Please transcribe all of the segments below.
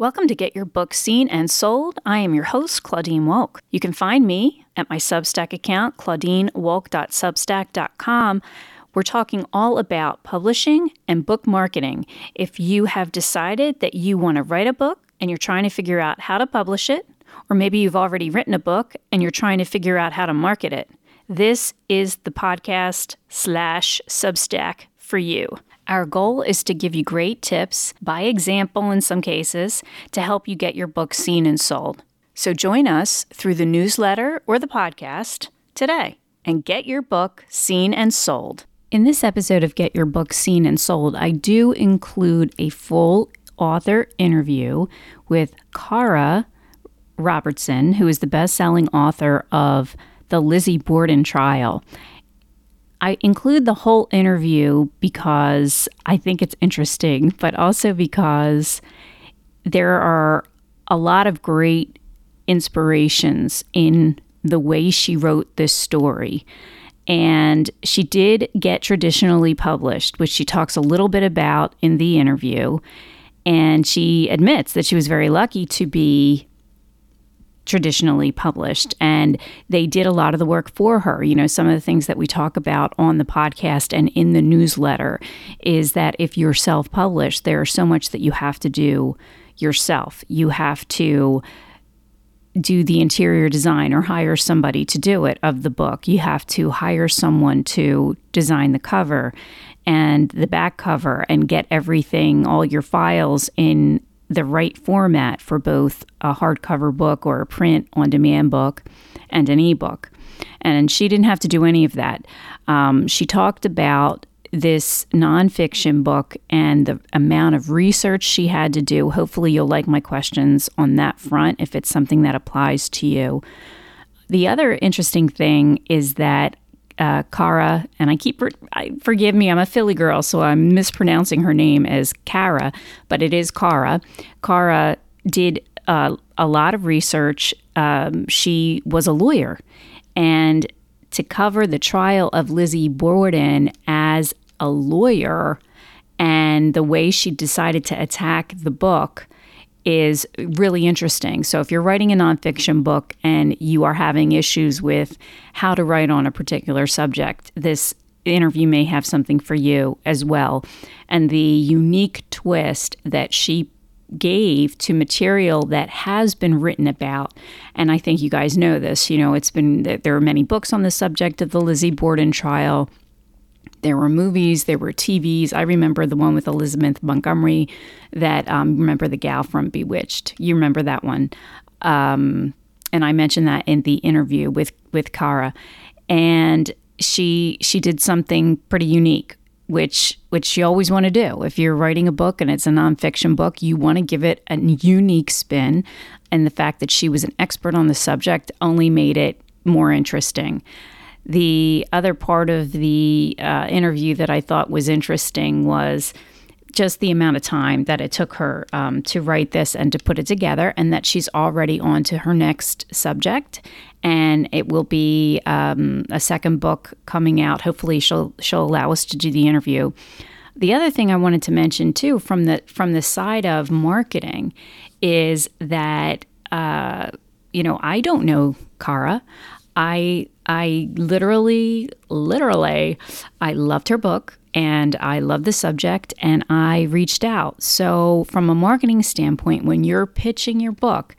Welcome to Get Your Book Seen and Sold. I am your host, Claudine Wolk. You can find me at my Substack account, claudinewolk.substack.com. We're talking all about publishing and book marketing. If you have decided that you want to write a book and you're trying to figure out how to publish it, or maybe you've already written a book and you're trying to figure out how to market it, this is the podcast slash Substack for you. Our goal is to give you great tips, by example in some cases, to help you get your book seen and sold. So join us through the newsletter or the podcast today and get your book seen and sold. In this episode of Get Your Book Seen and Sold, I do include a full author interview with Cara Robertson, who is the best selling author of The Lizzie Borden Trial. I include the whole interview because I think it's interesting, but also because there are a lot of great inspirations in the way she wrote this story. And she did get traditionally published, which she talks a little bit about in the interview. And she admits that she was very lucky to be traditionally published and they did a lot of the work for her. You know some of the things that we talk about on the podcast and in the newsletter is that if you're self-published there's so much that you have to do yourself. You have to do the interior design or hire somebody to do it of the book. You have to hire someone to design the cover and the back cover and get everything all your files in the right format for both a hardcover book or a print on demand book and an ebook. And she didn't have to do any of that. Um, she talked about this nonfiction book and the amount of research she had to do. Hopefully, you'll like my questions on that front if it's something that applies to you. The other interesting thing is that uh, Cara, and I keep, I, forgive me, I'm a Philly girl, so I'm mispronouncing her name as Cara, but it is Cara. Cara did uh, a lot of research. Um, she was a lawyer, and to cover the trial of Lizzie Borden as a lawyer and the way she decided to attack the book is really interesting. So, if you're writing a nonfiction book and you are having issues with how to write on a particular subject, this interview may have something for you as well. And the unique twist that she gave to material that has been written about. And I think you guys know this. You know, it's been, there are many books on the subject of the Lizzie Borden trial. There were movies, there were TVs. I remember the one with Elizabeth Montgomery that, um, remember the gal from Bewitched. You remember that one. Um, and I mentioned that in the interview with, with Cara. And she she did something pretty unique which which she always want to do. If you're writing a book and it's a nonfiction book, you want to give it a unique spin. And the fact that she was an expert on the subject only made it more interesting. The other part of the uh, interview that I thought was interesting was just the amount of time that it took her um, to write this and to put it together, and that she's already on to her next subject. And it will be um, a second book coming out. Hopefully, she'll she'll allow us to do the interview. The other thing I wanted to mention too, from the from the side of marketing, is that uh, you know I don't know Cara. I I literally, literally, I loved her book and I loved the subject and I reached out. So, from a marketing standpoint, when you're pitching your book,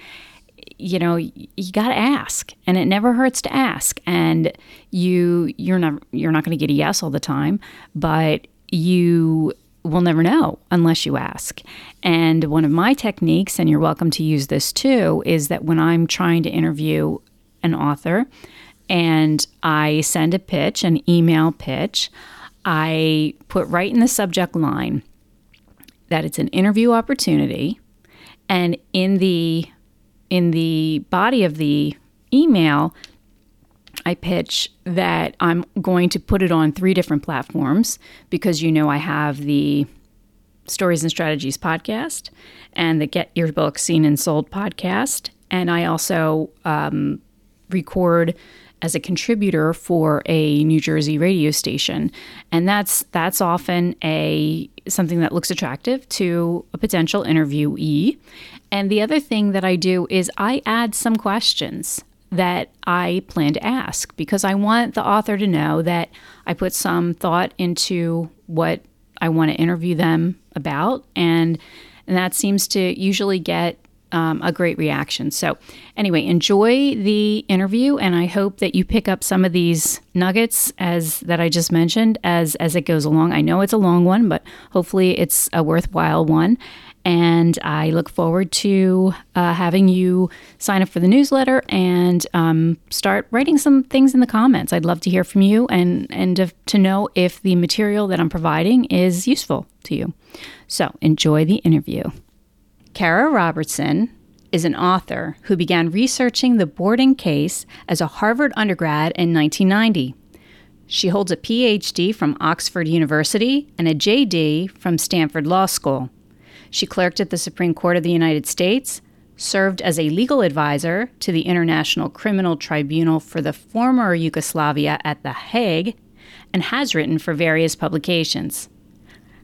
you know you got to ask and it never hurts to ask and you you're not you're not going to get a yes all the time but you will never know unless you ask and one of my techniques and you're welcome to use this too is that when i'm trying to interview an author and I send a pitch, an email pitch. I put right in the subject line that it's an interview opportunity, and in the in the body of the email, I pitch that I'm going to put it on three different platforms because you know I have the Stories and Strategies podcast and the Get Your Book Seen and Sold podcast, and I also um, record as a contributor for a New Jersey radio station, and that's that's often a something that looks attractive to a potential interviewee. And the other thing that I do is I add some questions that I plan to ask because I want the author to know that I put some thought into what I want to interview them about, and and that seems to usually get um, a great reaction. So, anyway, enjoy the interview, and I hope that you pick up some of these nuggets as that I just mentioned as as it goes along. I know it's a long one, but hopefully, it's a worthwhile one. And I look forward to uh, having you sign up for the newsletter and um, start writing some things in the comments. I'd love to hear from you and and to, to know if the material that I'm providing is useful to you. So enjoy the interview. Cara Robertson is an author who began researching the Borden case as a Harvard undergrad in 1990. She holds a PhD from Oxford University and a JD from Stanford Law School. She clerked at the Supreme Court of the United States, served as a legal advisor to the International Criminal Tribunal for the former Yugoslavia at The Hague, and has written for various publications.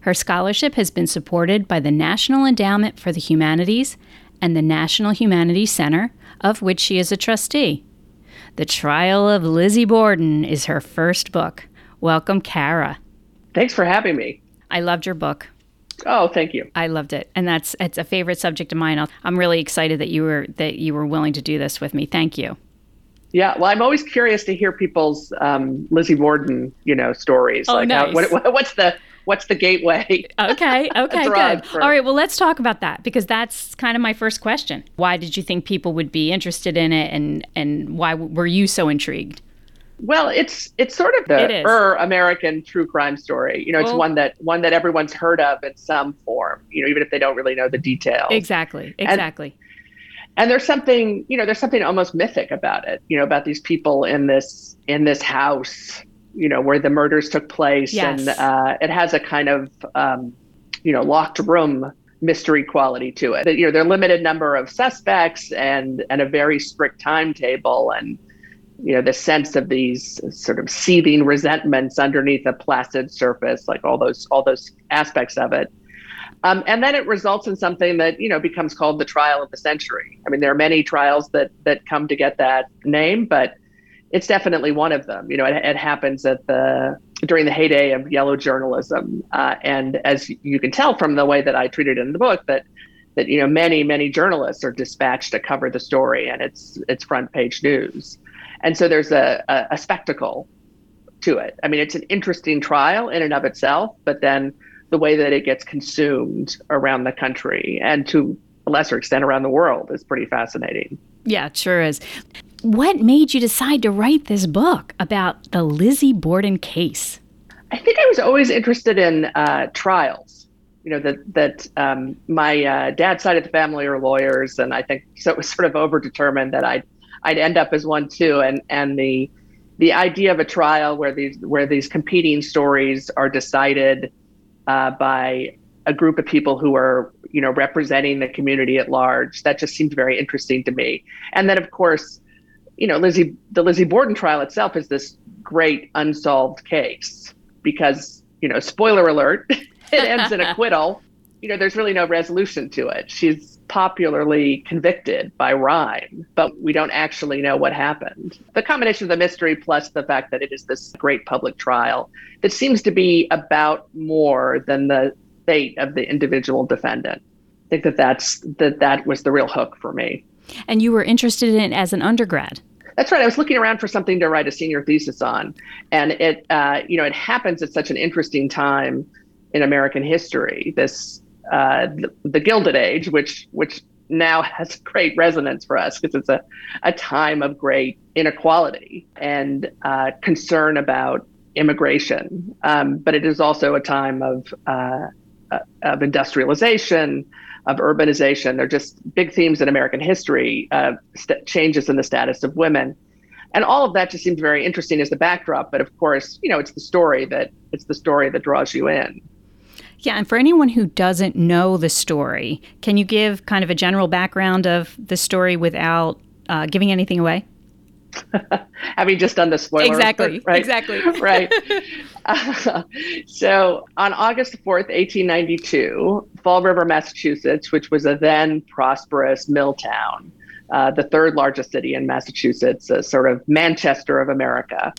Her scholarship has been supported by the National Endowment for the Humanities and the National Humanities Center, of which she is a trustee. The Trial of Lizzie Borden is her first book. Welcome, Cara. Thanks for having me. I loved your book. Oh, thank you. I loved it, and that's it's a favorite subject of mine. I'm really excited that you were that you were willing to do this with me. Thank you. Yeah, well, I'm always curious to hear people's um, Lizzie Borden, you know, stories. Oh, like, nice. How, what, what's the what's the gateway? Okay, okay, good. For... All right, well, let's talk about that because that's kind of my first question. Why did you think people would be interested in it, and and why were you so intrigued? Well, it's it's sort of the er American true crime story. You know, it's well, one that one that everyone's heard of in some form. You know, even if they don't really know the details. Exactly. Exactly. And, and there's something you know there's something almost mythic about it you know about these people in this in this house you know where the murders took place. Yes. and uh, it has a kind of um, you know locked room mystery quality to it. You know there are limited number of suspects and and a very strict timetable and you know the sense of these sort of seething resentments underneath a placid surface like all those all those aspects of it. Um, and then it results in something that you know becomes called the trial of the century. I mean there are many trials that that come to get that name but it's definitely one of them. You know, it, it happens at the during the heyday of yellow journalism, uh, and as you can tell from the way that I treated it in the book, that that you know many many journalists are dispatched to cover the story, and it's it's front page news, and so there's a, a, a spectacle to it. I mean, it's an interesting trial in and of itself, but then the way that it gets consumed around the country and to a lesser extent around the world is pretty fascinating. Yeah, it sure is. What made you decide to write this book about the Lizzie Borden case? I think I was always interested in uh, trials. You know that that um, my uh, dad's side of the family are lawyers, and I think so. It was sort of overdetermined that I'd I'd end up as one too. And and the the idea of a trial where these where these competing stories are decided uh, by a group of people who are you know representing the community at large that just seemed very interesting to me and then of course you know lizzie the lizzie borden trial itself is this great unsolved case because you know spoiler alert it ends in acquittal you know there's really no resolution to it she's popularly convicted by rhyme but we don't actually know what happened the combination of the mystery plus the fact that it is this great public trial that seems to be about more than the fate of the individual defendant. I think that that's that that was the real hook for me. And you were interested in it as an undergrad. That's right. I was looking around for something to write a senior thesis on, and it uh, you know it happens at such an interesting time in American history. This uh, the, the Gilded Age, which which now has great resonance for us because it's a, a time of great inequality and uh, concern about immigration. Um, but it is also a time of uh, uh, of industrialization, of urbanization. They're just big themes in American history, uh, st- changes in the status of women. And all of that just seems very interesting as the backdrop. But of course, you know, it's the story that it's the story that draws you in. Yeah, and for anyone who doesn't know the story, can you give kind of a general background of the story without uh, giving anything away? having just done the spoiler. Exactly. right? Exactly. right. Uh, so on August 4th, 1892, Fall River, Massachusetts, which was a then prosperous mill town, uh, the third largest city in Massachusetts, a sort of Manchester of America,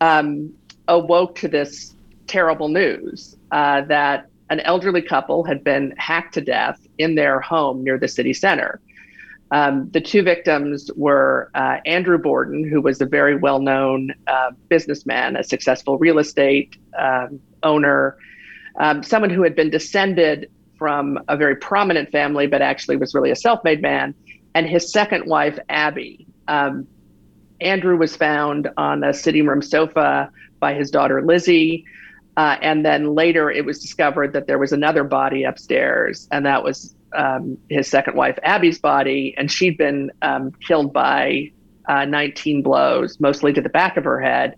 um, awoke to this terrible news uh, that an elderly couple had been hacked to death in their home near the city center. Um, the two victims were uh, Andrew Borden, who was a very well known uh, businessman, a successful real estate um, owner, um, someone who had been descended from a very prominent family, but actually was really a self made man, and his second wife, Abby. Um, Andrew was found on a sitting room sofa by his daughter, Lizzie. Uh, and then later it was discovered that there was another body upstairs, and that was um, his second wife, Abby's body, and she'd been um, killed by uh, 19 blows, mostly to the back of her head.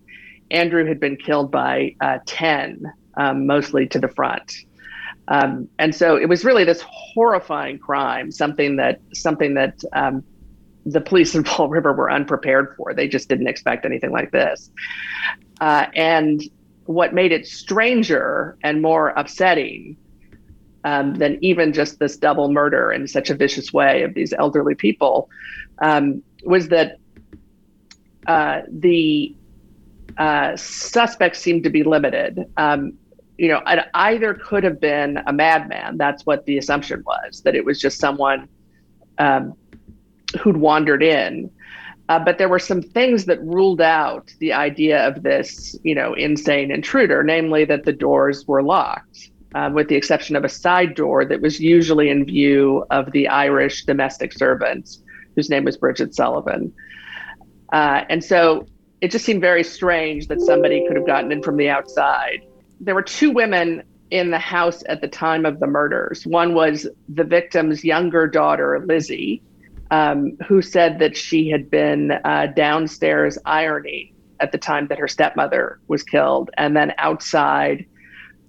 Andrew had been killed by uh, 10, um, mostly to the front. Um, and so it was really this horrifying crime, something that something that um, the police in Fall River were unprepared for. They just didn't expect anything like this. Uh, and what made it stranger and more upsetting um, than even just this double murder in such a vicious way of these elderly people um, was that uh, the uh, suspects seemed to be limited. Um, you know, it either could have been a madman. That's what the assumption was, that it was just someone um, who'd wandered in. Uh, but there were some things that ruled out the idea of this, you know, insane intruder, namely that the doors were locked uh, with the exception of a side door that was usually in view of the Irish domestic servant, whose name was Bridget Sullivan. Uh, and so it just seemed very strange that somebody could have gotten in from the outside. There were two women in the house at the time of the murders. One was the victim's younger daughter, Lizzie, um, who said that she had been uh, downstairs ironing at the time that her stepmother was killed, and then outside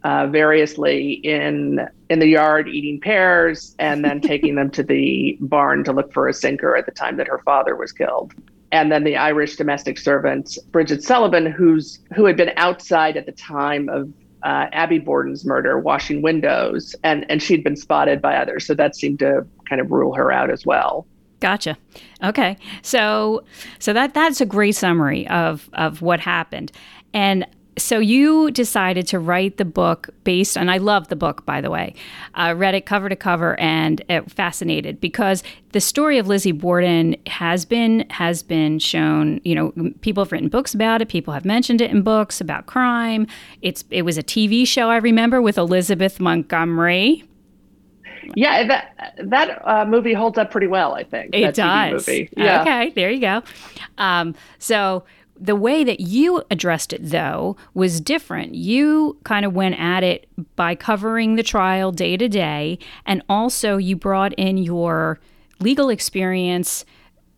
uh, variously in in the yard eating pears and then taking them to the barn to look for a sinker at the time that her father was killed. And then the Irish domestic servant Bridget Sullivan, who's who had been outside at the time of uh, Abby Borden's murder, washing windows, and and she'd been spotted by others, so that seemed to kind of rule her out as well. Gotcha. Okay. So so that that's a great summary of of what happened. And so you decided to write the book based and i love the book by the way i read it cover to cover and it fascinated because the story of lizzie borden has been has been shown you know people have written books about it people have mentioned it in books about crime it's it was a tv show i remember with elizabeth montgomery yeah, that that uh, movie holds up pretty well, I think. It does. Yeah. Okay, there you go. Um, so the way that you addressed it, though, was different. You kind of went at it by covering the trial day to day, and also you brought in your legal experience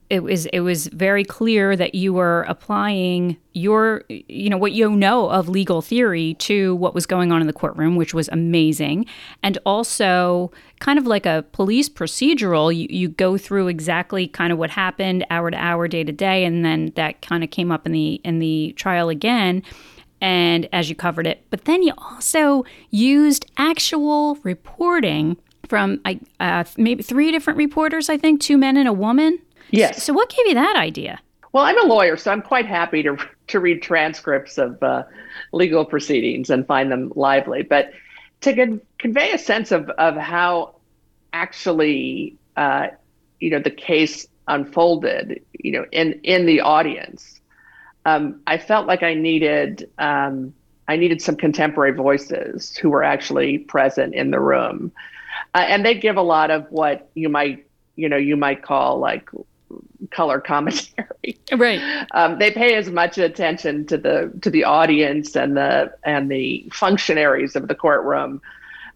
it was it was very clear that you were applying your you know what you know of legal theory to what was going on in the courtroom which was amazing. And also kind of like a police procedural you, you go through exactly kind of what happened hour to hour day to day and then that kind of came up in the in the trial again and as you covered it. But then you also used actual reporting from uh, maybe three different reporters i think two men and a woman Yes. So, what gave you that idea? Well, I'm a lawyer, so I'm quite happy to to read transcripts of uh, legal proceedings and find them lively. But to con- convey a sense of of how actually, uh, you know, the case unfolded, you know, in in the audience, um, I felt like I needed um, I needed some contemporary voices who were actually present in the room, uh, and they give a lot of what you might you know you might call like color commentary. Right. Um, they pay as much attention to the to the audience and the and the functionaries of the courtroom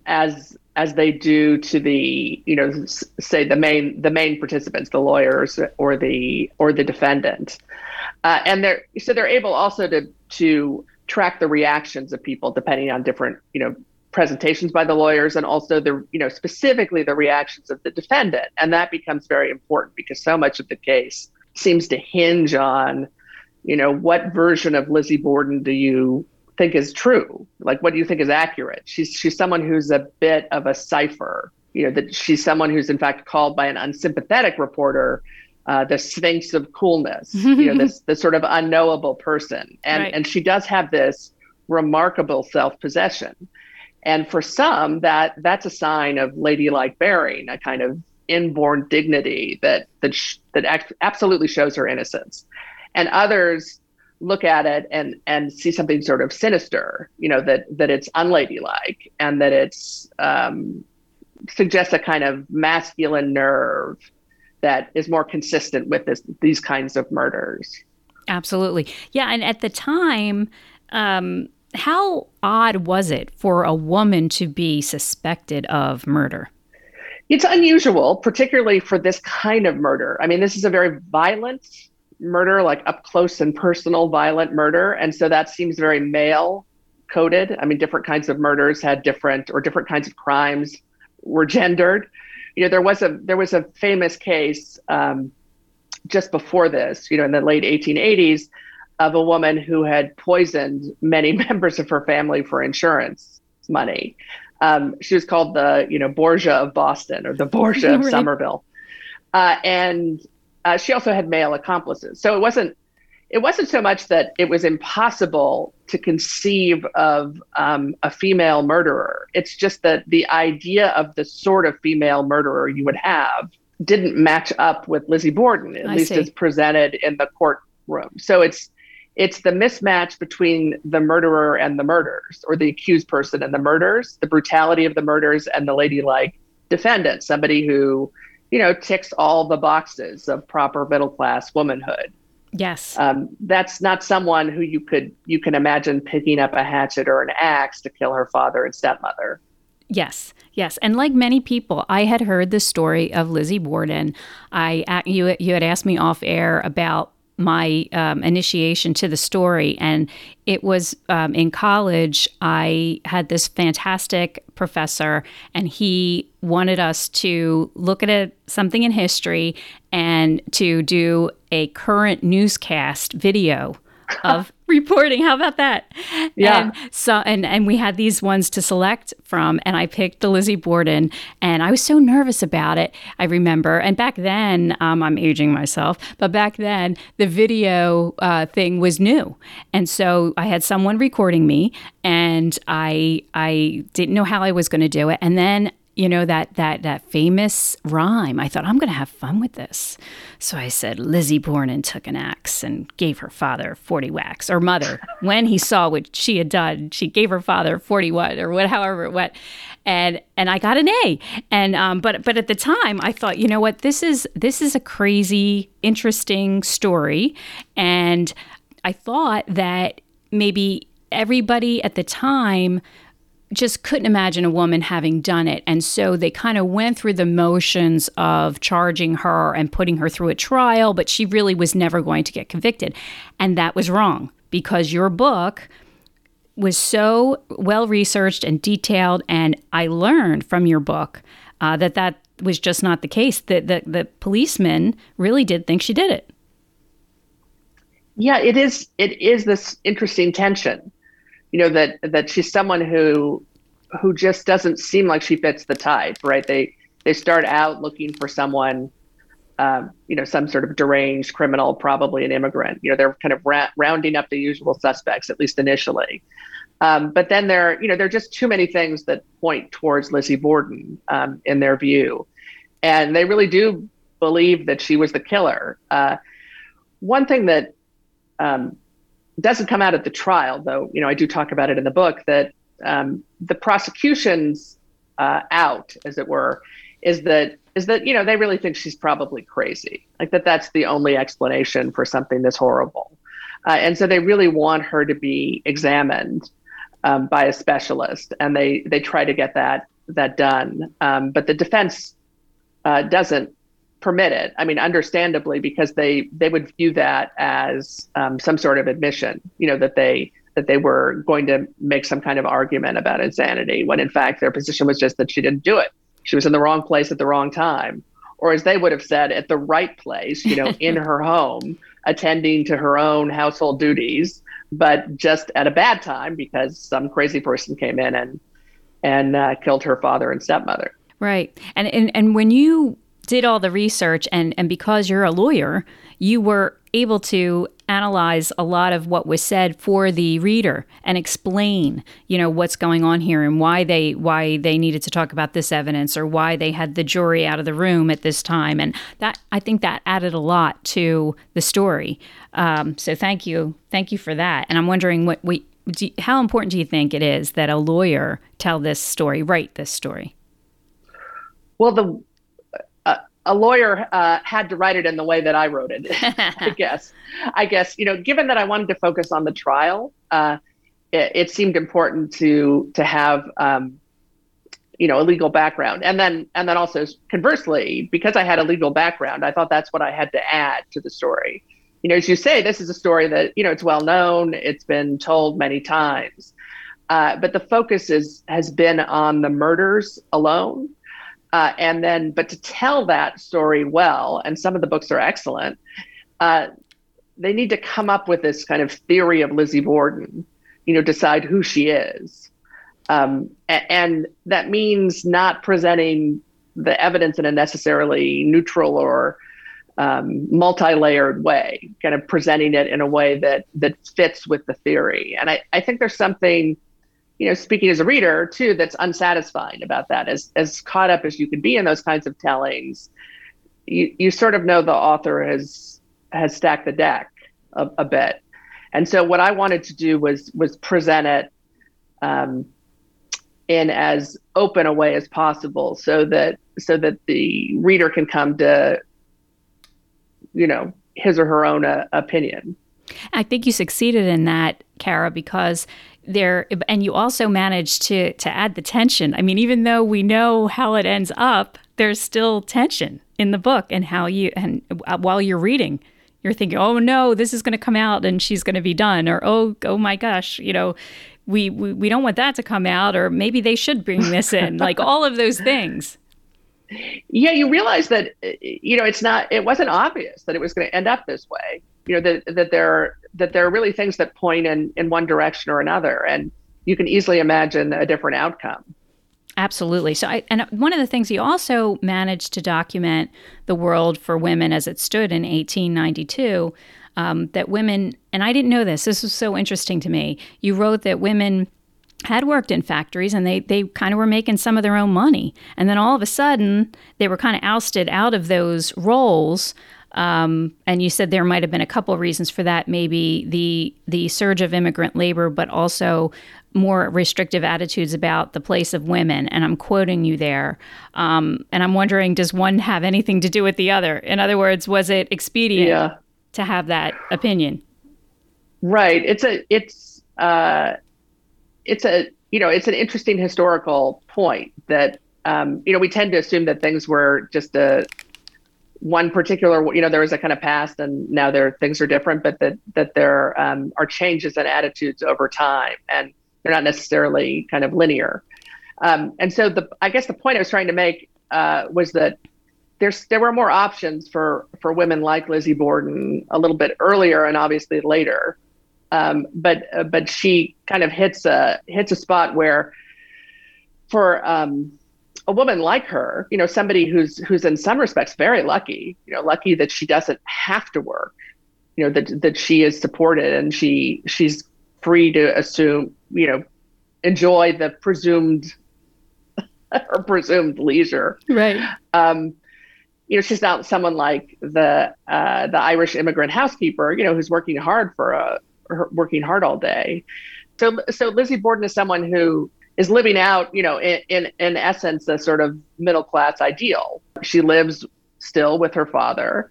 as as they do to the you know say the main the main participants, the lawyers or the or the defendant, uh, and they're so they're able also to to track the reactions of people depending on different you know presentations by the lawyers and also the you know specifically the reactions of the defendant and that becomes very important because so much of the case seems to hinge on, you know, what version of Lizzie Borden do you think is true? Like, what do you think is accurate? She's she's someone who's a bit of a cipher. You know, that she's someone who's in fact called by an unsympathetic reporter uh, the Sphinx of coolness. you know, this this sort of unknowable person, and right. and she does have this remarkable self possession. And for some, that that's a sign of ladylike bearing, a kind of inborn dignity that that sh- that act- absolutely shows her innocence. And others look at it and and see something sort of sinister, you know, that that it's unladylike and that it's um, suggests a kind of masculine nerve that is more consistent with this these kinds of murders. Absolutely, yeah. And at the time, um, how odd was it for a woman to be suspected of murder? It's unusual, particularly for this kind of murder. I mean, this is a very violent murder, like up close and personal violent murder. And so that seems very male coded. I mean, different kinds of murders had different, or different kinds of crimes were gendered. You know, there was a there was a famous case um, just before this, you know, in the late 1880s, of a woman who had poisoned many members of her family for insurance money. Um, she was called the, you know, Borgia of Boston or the Borgia of Somerville, uh, and uh, she also had male accomplices. So it wasn't it wasn't so much that it was impossible to conceive of um, a female murderer. It's just that the idea of the sort of female murderer you would have didn't match up with Lizzie Borden, at I least see. as presented in the courtroom. So it's it's the mismatch between the murderer and the murders, or the accused person and the murders, the brutality of the murders and the ladylike defendant, somebody who, you know, ticks all the boxes of proper middle class womanhood. Yes. Um, that's not someone who you could you can imagine picking up a hatchet or an axe to kill her father and stepmother. Yes, yes, and like many people, I had heard the story of Lizzie Borden. I you you had asked me off air about my um, initiation to the story. And it was um, in college, I had this fantastic professor, and he wanted us to look at a, something in history and to do a current newscast video of reporting. How about that? Yeah. And so and and we had these ones to select from, and I picked the Lizzie Borden, and I was so nervous about it. I remember, and back then, um, I'm aging myself, but back then the video uh, thing was new, and so I had someone recording me, and I I didn't know how I was going to do it, and then you know that that that famous rhyme. I thought I'm going to have fun with this. So I said Lizzie Borden took an axe and gave her father 40 whacks or mother when he saw what she had done, she gave her father 40 what or what however it went. And and I got an A. And um but but at the time I thought, you know what, this is this is a crazy interesting story and I thought that maybe everybody at the time just couldn't imagine a woman having done it. And so they kind of went through the motions of charging her and putting her through a trial, but she really was never going to get convicted. And that was wrong because your book was so well researched and detailed. And I learned from your book uh, that that was just not the case, that the, the policeman really did think she did it. Yeah, it is. It is this interesting tension you know that that she's someone who who just doesn't seem like she fits the type right? They they start out looking for someone um, you know some sort of deranged criminal probably an immigrant. You know they're kind of ra- rounding up the usual suspects at least initially. Um, but then there you know there are just too many things that point towards lizzie borden um, in their view. And they really do believe that she was the killer. Uh, one thing that um, doesn't come out at the trial, though. You know, I do talk about it in the book that um, the prosecution's uh, out, as it were, is that is that you know they really think she's probably crazy, like that that's the only explanation for something this horrible, uh, and so they really want her to be examined um, by a specialist, and they they try to get that that done, um, but the defense uh, doesn't permit it. I mean, understandably, because they they would view that as um, some sort of admission. You know that they that they were going to make some kind of argument about insanity, when in fact their position was just that she didn't do it. She was in the wrong place at the wrong time, or as they would have said, at the right place, you know, in her home, attending to her own household duties, but just at a bad time because some crazy person came in and and uh, killed her father and stepmother. Right, and and and when you did all the research and and because you're a lawyer, you were able to analyze a lot of what was said for the reader and explain you know what's going on here and why they why they needed to talk about this evidence or why they had the jury out of the room at this time. And that i think that added a lot to the story. Um, so thank you thank you for that. And i'm wondering what we how important do you think it is that a lawyer tell this story write this story? Well the a lawyer uh, had to write it in the way that I wrote it. I guess. I guess you know, given that I wanted to focus on the trial, uh, it, it, seemed important to to have um, you know a legal background, and then and then also conversely, because I had a legal background, I thought that's what I had to add to the story. You know, as you say, this is a story that you know it's well known, it's been told many times, uh, but the focus is has been on the murders alone uh, and then, but to tell that story well, and some of the books are excellent, uh, they need to come up with this kind of theory of Lizzie Borden, you know, decide who she is. Um, and, that means not presenting the evidence in a necessarily neutral or um, multi-layered way, kind of presenting it in a way that that fits with the theory. And I, I think there's something you know, speaking as a reader too, that's unsatisfying about that. As as caught up as you could be in those kinds of tellings, you you sort of know the author has has stacked the deck a, a bit. And so what I wanted to do was was present it um, in as open a way as possible, so that so that the reader can come to, you know, his or her own uh, opinion. I think you succeeded in that, Cara, because there and you also manage to to add the tension. I mean, even though we know how it ends up, there's still tension in the book and how you and uh, while you're reading, you're thinking, "Oh no, this is going to come out and she's going to be done," or "Oh, oh my gosh, you know." We, we, we don't want that to come out, or maybe they should bring this in, like all of those things. Yeah, you realize that you know it's not it wasn't obvious that it was going to end up this way you know that that there are that there are really things that point in in one direction or another and you can easily imagine a different outcome Absolutely. So, I, and one of the things you also managed to document the world for women as it stood in 1892. Um, that women, and I didn't know this. This was so interesting to me. You wrote that women had worked in factories and they they kind of were making some of their own money, and then all of a sudden they were kind of ousted out of those roles um, and you said there might have been a couple of reasons for that, maybe the the surge of immigrant labor, but also more restrictive attitudes about the place of women. And I'm quoting you there. Um, and I'm wondering, does one have anything to do with the other? In other words, was it expedient yeah. to have that opinion? Right. It's a it's uh, it's a you know it's an interesting historical point that um, you know we tend to assume that things were just a one particular you know there was a kind of past and now there things are different but that that there um, are changes and attitudes over time and they're not necessarily kind of linear. Um, and so the i guess the point i was trying to make uh, was that there's there were more options for for women like lizzie borden a little bit earlier and obviously later. Um, but uh, but she kind of hits a hits a spot where for um, a woman like her, you know, somebody who's who's in some respects very lucky, you know, lucky that she doesn't have to work, you know, that that she is supported and she she's free to assume, you know, enjoy the presumed or presumed leisure. Right. Um, you know, she's not someone like the uh, the Irish immigrant housekeeper, you know, who's working hard for a working hard all day. So so Lizzie Borden is someone who is living out, you know, in, in, in essence, a sort of middle class ideal. She lives still with her father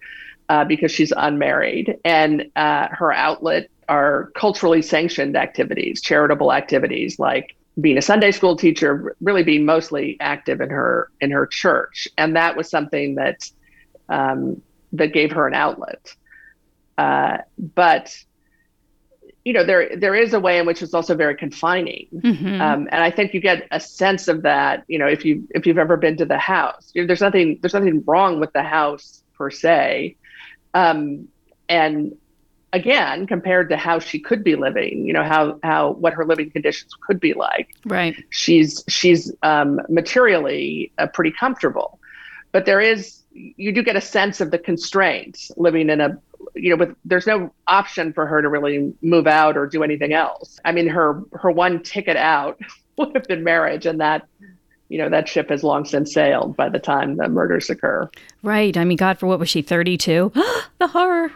uh, because she's unmarried, and uh, her outlet are culturally sanctioned activities, charitable activities like being a Sunday school teacher, really being mostly active in her in her church, and that was something that um, that gave her an outlet. Uh, but you know there there is a way in which it's also very confining. Mm-hmm. um, and i think you get a sense of that you know if you if you've ever been to the house. You know, there's nothing there's nothing wrong with the house per se. Um, and again compared to how she could be living you know how how what her living conditions could be like right. she's she's um, materially uh, pretty comfortable. But there is you do get a sense of the constraints living in a you know with there's no option for her to really move out or do anything else. I mean her her one ticket out would have been marriage and that you know that ship has long since sailed by the time the murders occur. Right. I mean god for what was she 32 the horror.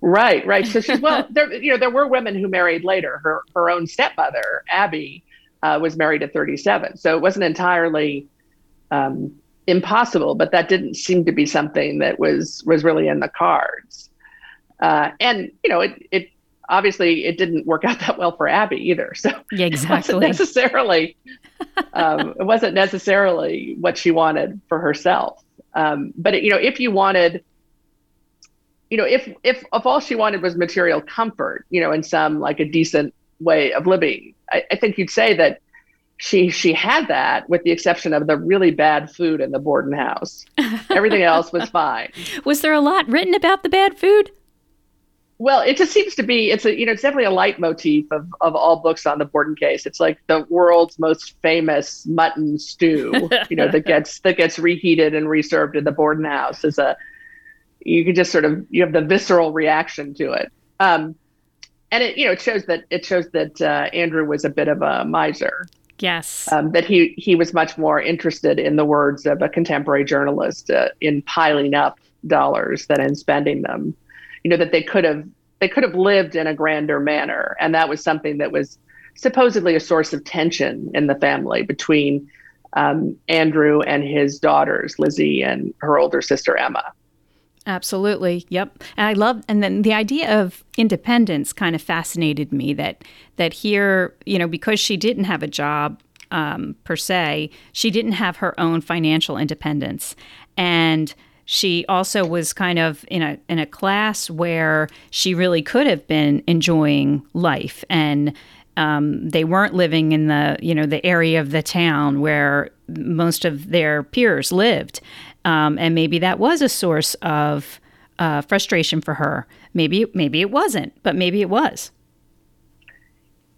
Right right. So she's well there you know there were women who married later. Her her own stepmother abby uh, was married at 37 so it wasn't entirely um, impossible but that didn't seem to be something that was was really in the cards uh, and you know, it it obviously it didn't work out that well for Abby either. So yeah, exactly. It wasn't necessarily, um, it wasn't necessarily what she wanted for herself. Um, but it, you know, if you wanted, you know, if if if all she wanted was material comfort, you know, in some like a decent way of living, I, I think you'd say that she she had that with the exception of the really bad food in the Borden house. Everything else was fine. Was there a lot written about the bad food? Well, it just seems to be it's a you know it's definitely a leitmotif of of all books on the Borden case. It's like the world's most famous mutton stew, you know, that gets that gets reheated and reserved in the Borden house as a you can just sort of you have the visceral reaction to it. Um, and it you know it shows that it shows that uh, Andrew was a bit of a miser. Yes. Um, that he he was much more interested in the words of a contemporary journalist uh, in piling up dollars than in spending them. You know that they could have they could have lived in a grander manner. And that was something that was supposedly a source of tension in the family between um, andrew and his daughters lizzie and her older sister emma absolutely. Yep. And i love and then the idea of independence kind of fascinated me that that here you know because she didn't have a job um, per se she didn't have her own financial independence. And she also was kind of in a in a class where she really could have been enjoying life. And um, they weren't living in the you know the area of the town where most of their peers lived um, and maybe that was a source of uh, frustration for her. Maybe maybe it wasn't but maybe it was.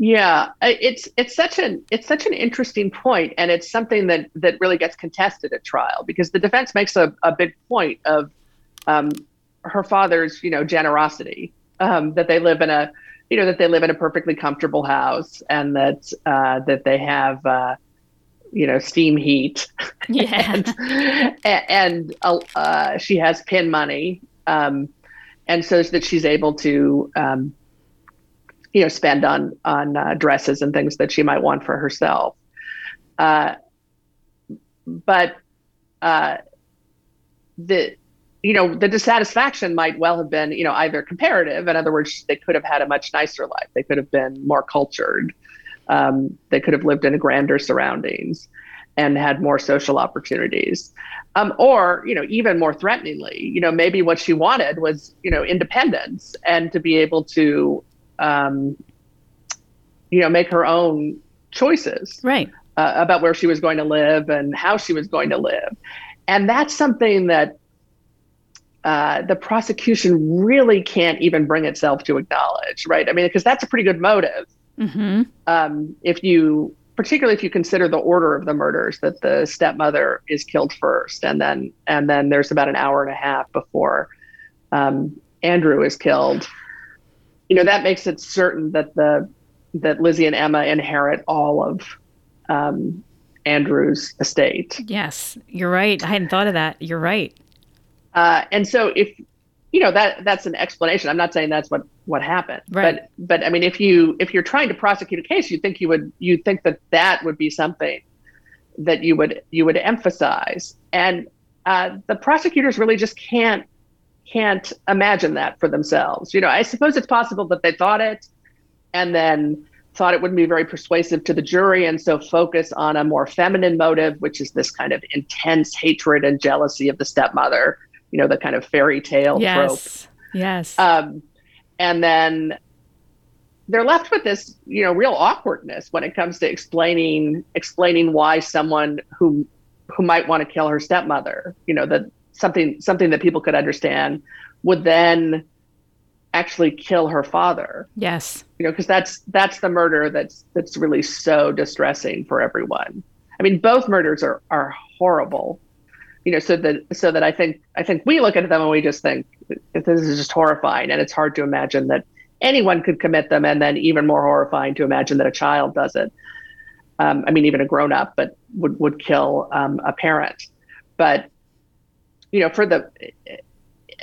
Yeah, it's it's such an it's such an interesting point, and it's something that that really gets contested at trial because the defense makes a, a big point of um, her father's you know generosity um, that they live in a you know that they live in a perfectly comfortable house and that uh, that they have uh, you know steam heat. Yeah. And, and uh, she has pin money um, and so that she's able to um, you know spend on on uh, dresses and things that she might want for herself. Uh, but uh, the you know the dissatisfaction might well have been you know either comparative in other words they could have had a much nicer life. They could have been more cultured um, they could have lived in grander surroundings and had more social opportunities um, or you know even more threateningly you know maybe what she wanted was you know independence and to be able to um, you know, make her own choices. Right. Uh, about where she was going to live and how she was going to live. And that's something that uh, the prosecution really can't even bring itself to acknowledge, right? I mean, because that's a pretty good motive. Mm-hmm. Um, if you, particularly if you consider the order of the murders, that the stepmother is killed first, and then and then there's about an hour and a half before um, Andrew is killed you know that makes it certain that the that Lizzie and Emma inherit all of um, Andrew's estate. Yes, you're right. I hadn't thought of that. You're right. Uh, and so if you know that that's an explanation. I'm not saying that's what what happened, right. but but I mean if you if you're trying to prosecute a case, you think you would you think that that would be something that you would you would emphasize, and uh, the prosecutors really just can't can't imagine that for themselves. You know, I suppose it's possible that they thought it and then thought it wouldn't be very persuasive to the jury and so focus on a more feminine motive, which is this kind of intense hatred and jealousy of the stepmother, you know, the kind of fairy tale yes. trope. Yes. Um, and then they're left with this, you know, real awkwardness when it comes to explaining explaining why someone who who might want to kill her stepmother, you know, that something something that people could understand would then actually kill her father. Yes. You know, because that's that's the murder that's that's really so distressing for everyone. I mean, both murders are are horrible. You know, so that so that I think I think we look at them and we just think this is just horrifying, and it's hard to imagine that anyone could commit them, and then even more horrifying to imagine that a child does it. Um, I mean, even a grown up, but would would kill um, a parent. But you know, for the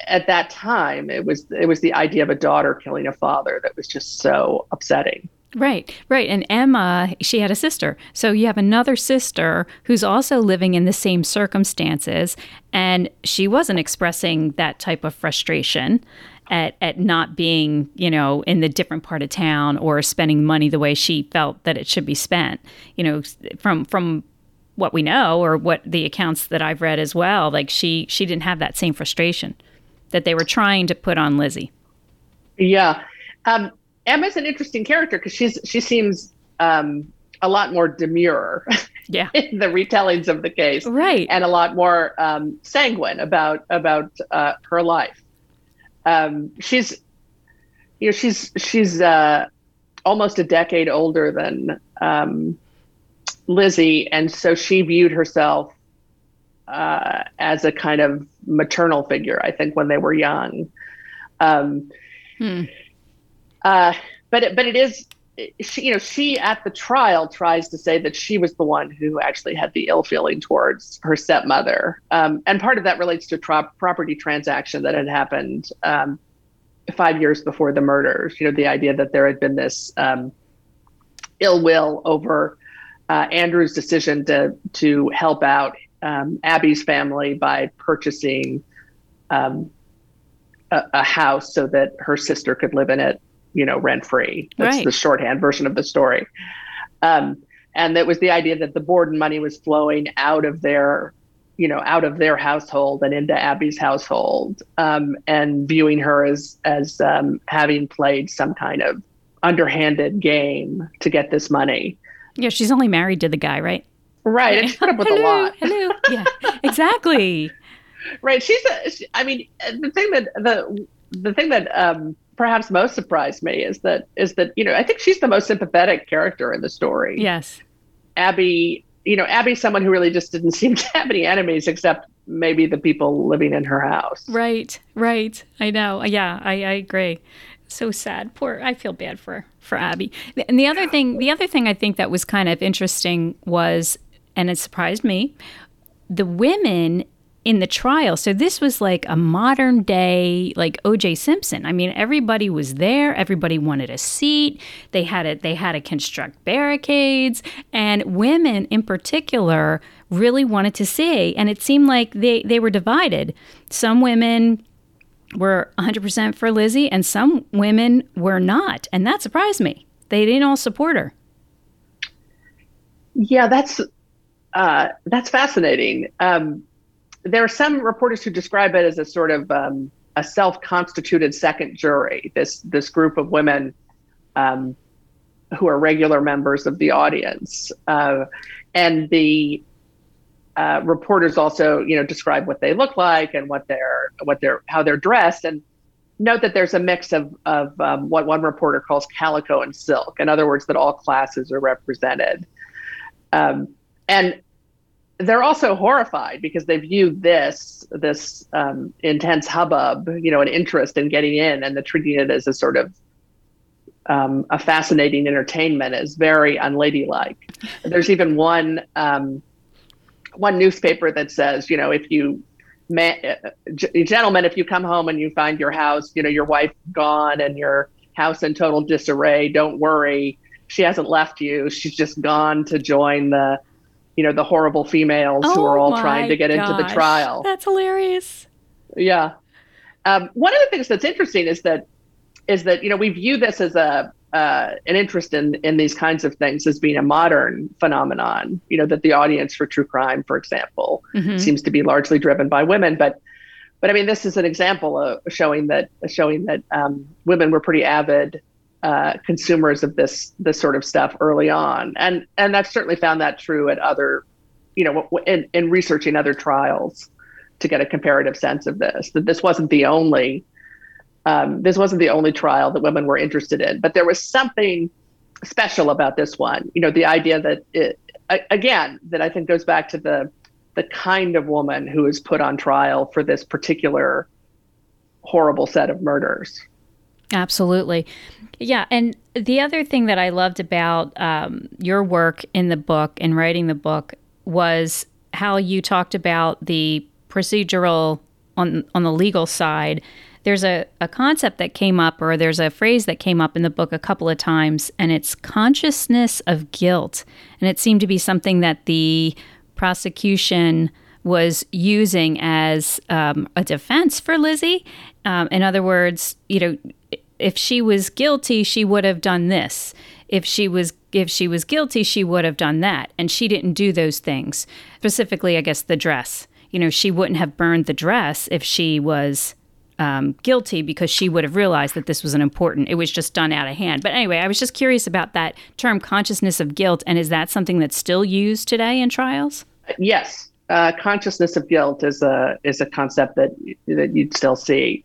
at that time, it was it was the idea of a daughter killing a father that was just so upsetting. Right, right. And Emma, she had a sister. So you have another sister who's also living in the same circumstances, and she wasn't expressing that type of frustration at at not being, you know, in the different part of town or spending money the way she felt that it should be spent. You know, from from what we know or what the accounts that I've read as well, like she she didn't have that same frustration that they were trying to put on Lizzie. Yeah. Um, Emma's an interesting character because she's she seems um, a lot more demure yeah. in the retellings of the case, right, and a lot more um, sanguine about about uh, her life um, she's you know she's she's uh, almost a decade older than um, Lizzie, and so she viewed herself uh, as a kind of maternal figure. I think when they were young, um, hmm. Uh, but it, but it is she, you know, she at the trial tries to say that she was the one who actually had the ill feeling towards her stepmother, um, and part of that relates to a tra- property transaction that had happened um, five years before the murders. You know, the idea that there had been this um, ill will over uh, Andrew's decision to to help out um, Abby's family by purchasing um, a house so that her sister could live in it you know, rent free. That's right. the shorthand version of the story. Um, and it was the idea that the Borden money was flowing out of their, you know, out of their household and into Abby's household, um, and viewing her as as um, having played some kind of underhanded game to get this money. Yeah, she's only married to the guy, right? Right, and she put up with hello, a lot. Hello, yeah, exactly. right, she's. A, she, I mean, the thing that the the thing that um, perhaps most surprised me is that is that you know I think she's the most sympathetic character in the story. Yes, Abby. You know, Abby's someone who really just didn't seem to have any enemies except maybe the people living in her house. Right, right. I know. Yeah, I, I agree. So sad. Poor. I feel bad for for Abby. And the other thing, the other thing I think that was kind of interesting was, and it surprised me, the women in the trial. So this was like a modern day like OJ Simpson. I mean, everybody was there, everybody wanted a seat. They had to they had to construct barricades and women in particular really wanted to see and it seemed like they they were divided. Some women were 100% for Lizzie and some women were not, and that surprised me. They didn't all support her. Yeah, that's uh, that's fascinating. Um, there are some reporters who describe it as a sort of um, a self-constituted second jury. This this group of women um, who are regular members of the audience, uh, and the uh, reporters also, you know, describe what they look like and what they're what they're how they're dressed, and note that there's a mix of of um, what one reporter calls calico and silk. In other words, that all classes are represented. Um, and they're also horrified because they view this this um, intense hubbub, you know, an interest in getting in, and the treating it as a sort of um, a fascinating entertainment is very unladylike. There's even one um, one newspaper that says, you know, if you man, gentlemen, if you come home and you find your house, you know, your wife gone and your house in total disarray, don't worry. She hasn't left you. She's just gone to join the you know, the horrible females oh who are all trying to get gosh. into the trial. That's hilarious. Yeah. Um, one of the things that's interesting is that is that you know we view this as a uh, an interest in in these kinds of things as being a modern phenomenon. You know that the audience for true crime, for example, mm-hmm. seems to be largely driven by women, but but I mean this is an example of showing that showing that um, women were pretty avid uh, consumers of this this sort of stuff early on, and and I've certainly found that true at other, you know, in, in researching other trials to get a comparative sense of this. That this wasn't the only um, this wasn't the only trial that women were interested in, but there was something special about this one. You know, the idea that it again that I think goes back to the the kind of woman who is put on trial for this particular horrible set of murders. Absolutely. Yeah. And the other thing that I loved about um, your work in the book and writing the book was how you talked about the procedural on on the legal side. There's a, a concept that came up, or there's a phrase that came up in the book a couple of times, and it's consciousness of guilt. And it seemed to be something that the prosecution was using as um, a defense for Lizzie. Um, in other words, you know, if she was guilty, she would have done this. If she was if she was guilty, she would have done that, and she didn't do those things. Specifically, I guess the dress. You know, she wouldn't have burned the dress if she was um, guilty because she would have realized that this was an important. It was just done out of hand. But anyway, I was just curious about that term, consciousness of guilt, and is that something that's still used today in trials? Yes, uh, consciousness of guilt is a is a concept that that you'd still see.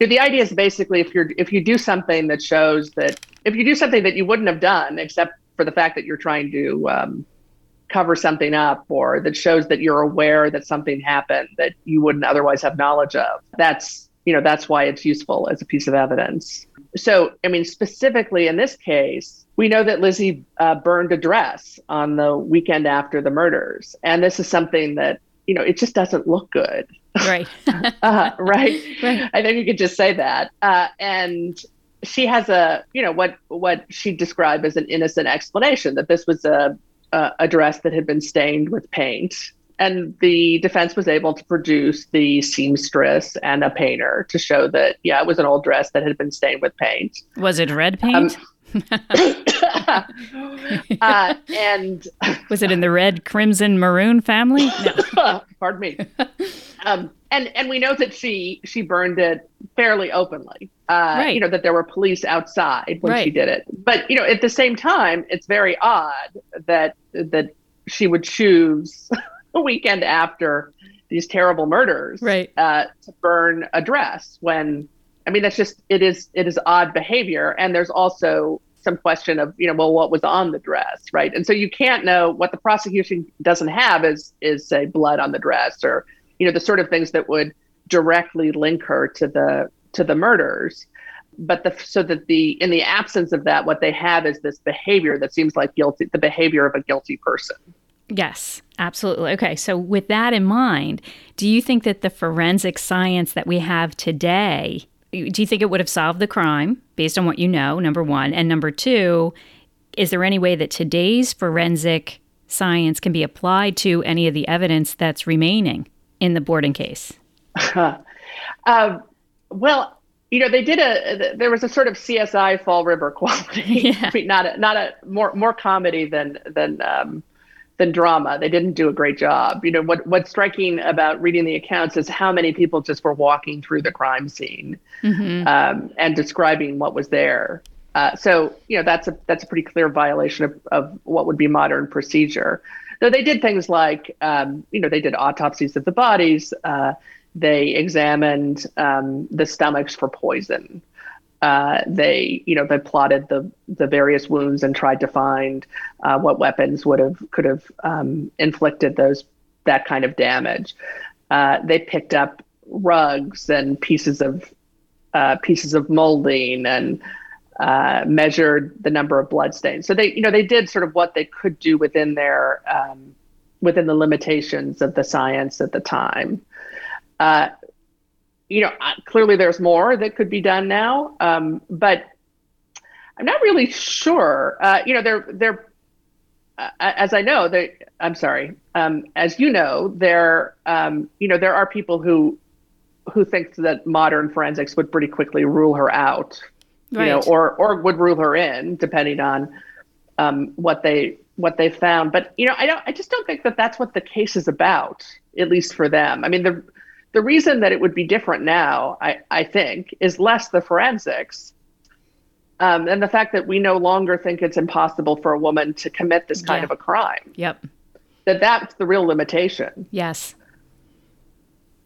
The idea is basically if you're if you do something that shows that if you do something that you wouldn't have done except for the fact that you're trying to um, cover something up or that shows that you're aware that something happened that you wouldn't otherwise have knowledge of that's you know that's why it's useful as a piece of evidence. So i mean specifically in this case we know that Lizzie uh, burned a dress on the weekend after the murders, and this is something that you know it just doesn't look good. Right. uh, right. Right. I think you could just say that. Uh, and she has a you know what what she described as an innocent explanation that this was a a dress that had been stained with paint and the defense was able to produce the seamstress and a painter to show that yeah it was an old dress that had been stained with paint was it red paint um, uh, and was it in the red, crimson, maroon family? No. Pardon me. Um, and and we know that she she burned it fairly openly. Uh, right. You know that there were police outside when right. she did it. But you know, at the same time, it's very odd that that she would choose a weekend after these terrible murders, right. uh, to burn a dress when I mean, that's just it is it is odd behavior, and there's also some question of you know well what was on the dress right? And so you can't know what the prosecution doesn't have is is say blood on the dress or you know the sort of things that would directly link her to the to the murders. But the so that the in the absence of that what they have is this behavior that seems like guilty the behavior of a guilty person. Yes, absolutely. Okay, so with that in mind, do you think that the forensic science that we have today do you think it would have solved the crime based on what you know? Number one. And number two, is there any way that today's forensic science can be applied to any of the evidence that's remaining in the Borden case? uh, well, you know, they did a. There was a sort of CSI Fall River quality. Yeah. Not a, not a more more comedy than than um, than drama. They didn't do a great job. You know, what what's striking about reading the accounts is how many people just were walking through the crime scene mm-hmm. um, and describing what was there. Uh, so you know that's a that's a pretty clear violation of, of what would be modern procedure. Though they did things like um, you know they did autopsies of the bodies. Uh, they examined um, the stomachs for poison uh, they, you know, they plotted the the various wounds and tried to find uh, what weapons would have could have um, inflicted those that kind of damage. Uh, they picked up rugs and pieces of uh, pieces of molding and uh, measured the number of bloodstains. So they, you know, they did sort of what they could do within their um, within the limitations of the science at the time. You know, clearly there's more that could be done now, um, but I'm not really sure. Uh, you know, they're they're uh, as I know, they. I'm sorry. Um, as you know, there um, you know there are people who who think that modern forensics would pretty quickly rule her out, right. you know, or or would rule her in, depending on um, what they what they found. But you know, I don't. I just don't think that that's what the case is about, at least for them. I mean, the the reason that it would be different now, I, I think, is less the forensics um, and the fact that we no longer think it's impossible for a woman to commit this kind Yeah. of a crime. Yep. That that's the real limitation. Yes.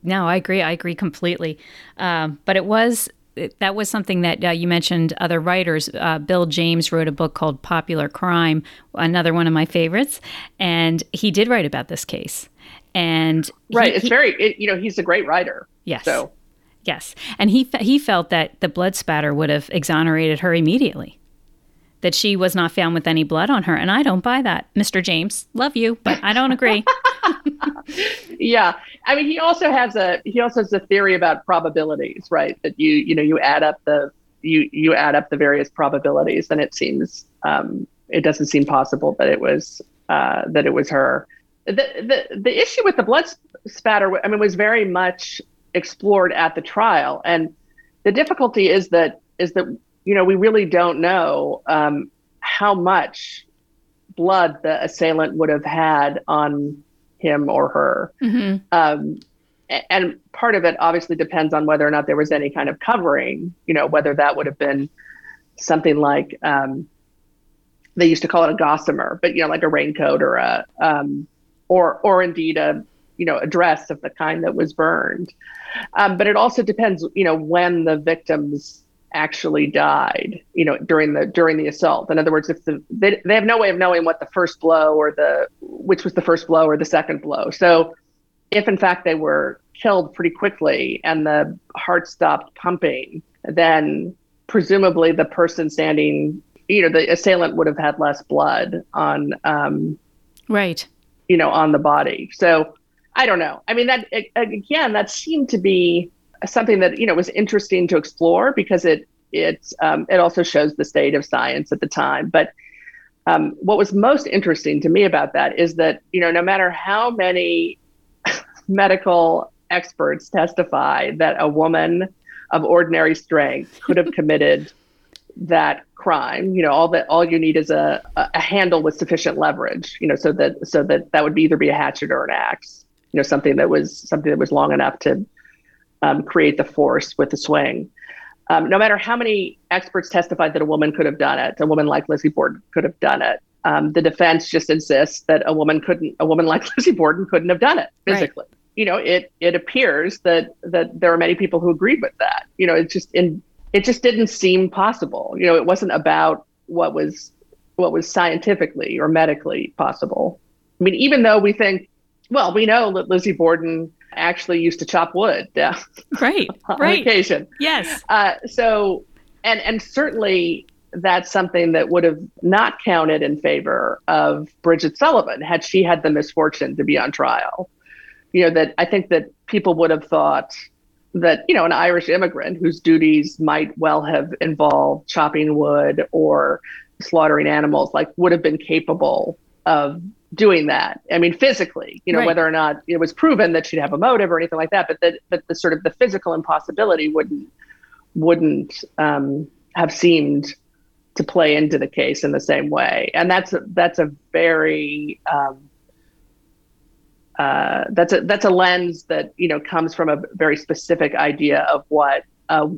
No, I agree. I agree completely. Um, but it was it, that was something that uh, you mentioned. Other writers, uh, Bill James wrote a book called Popular Crime, another one of my favorites, and he did write about this case. And he- Right. it's he- very. It, you know, he's a great writer. yes, So yes, and he he felt that the blood spatter would have exonerated her immediately. That she was not found with any blood on her, and I don't buy that, Mr. James. Love you, but I don't agree. yeah, I mean, he also has a he also has a theory about probabilities, right? That you you know you add up the you you add up the various probabilities, and it seems um, it doesn't seem possible that it was uh, that it was her. The, the the issue with the blood spatter, I mean, was very much explored at the trial, and the difficulty is that is that you know we really don't know um, how much blood the assailant would have had on him or her. Mhm. Um, and part of it obviously depends on whether or not there was any kind of covering, you know, whether that would have been something like um, they used to call it a gossamer, but you know, like a raincoat or a um, or or indeed a you know a dress of the kind that was burned. Um, but it also depends, you know, when the victims actually died, you know, during the during the assault. In other words, if the they, they have no way of knowing what the first blow or the which was the first blow or the second blow. So if in fact they were killed pretty quickly and the heart stopped pumping, then presumably the person standing, you know, the assailant would have had less blood on, um, right. You know, on the body. So I don't know. I mean, that again, that seemed to be something that you know was interesting to explore because it it um, it also shows the state of science at the time. But um, what was most interesting to me about that is that you know no matter how many medical experts testify that a woman of ordinary strength could have committed that crime you know all that all you need is a, a handle with sufficient leverage you know so that so that that would be either be a hatchet or an axe you know something that was something that was long enough to um, create the force with the swing. Um, no matter how many experts testified that a woman could have done it a woman like lizzie borden could have done it um, the defense just insists that a woman couldn't a woman like lizzie borden couldn't have done it Right. physically. You know it it appears that that there are many people who agreed with that. You know it's just in it just didn't seem possible you know it wasn't about what was what was scientifically or medically possible i mean even though we think well we know that lizzie borden actually used to chop wood yeah, Right. on Right. occasion Yes. uh, so and and certainly that's something that would have not counted in favor of Bridget Sullivan had she had the misfortune to be on trial. You know that I think that people would have thought that you know an Irish immigrant whose duties might well have involved chopping wood or slaughtering animals like would have been capable of doing that. I mean physically, you know Right. whether or not it was proven that she'd have a motive or anything like that, but that that the sort of the physical impossibility wouldn't wouldn't um, have seemed to play into the case in the same way. And that's a, that's a very um, uh, that's a that's a lens that you know comes from a very specific idea of what a,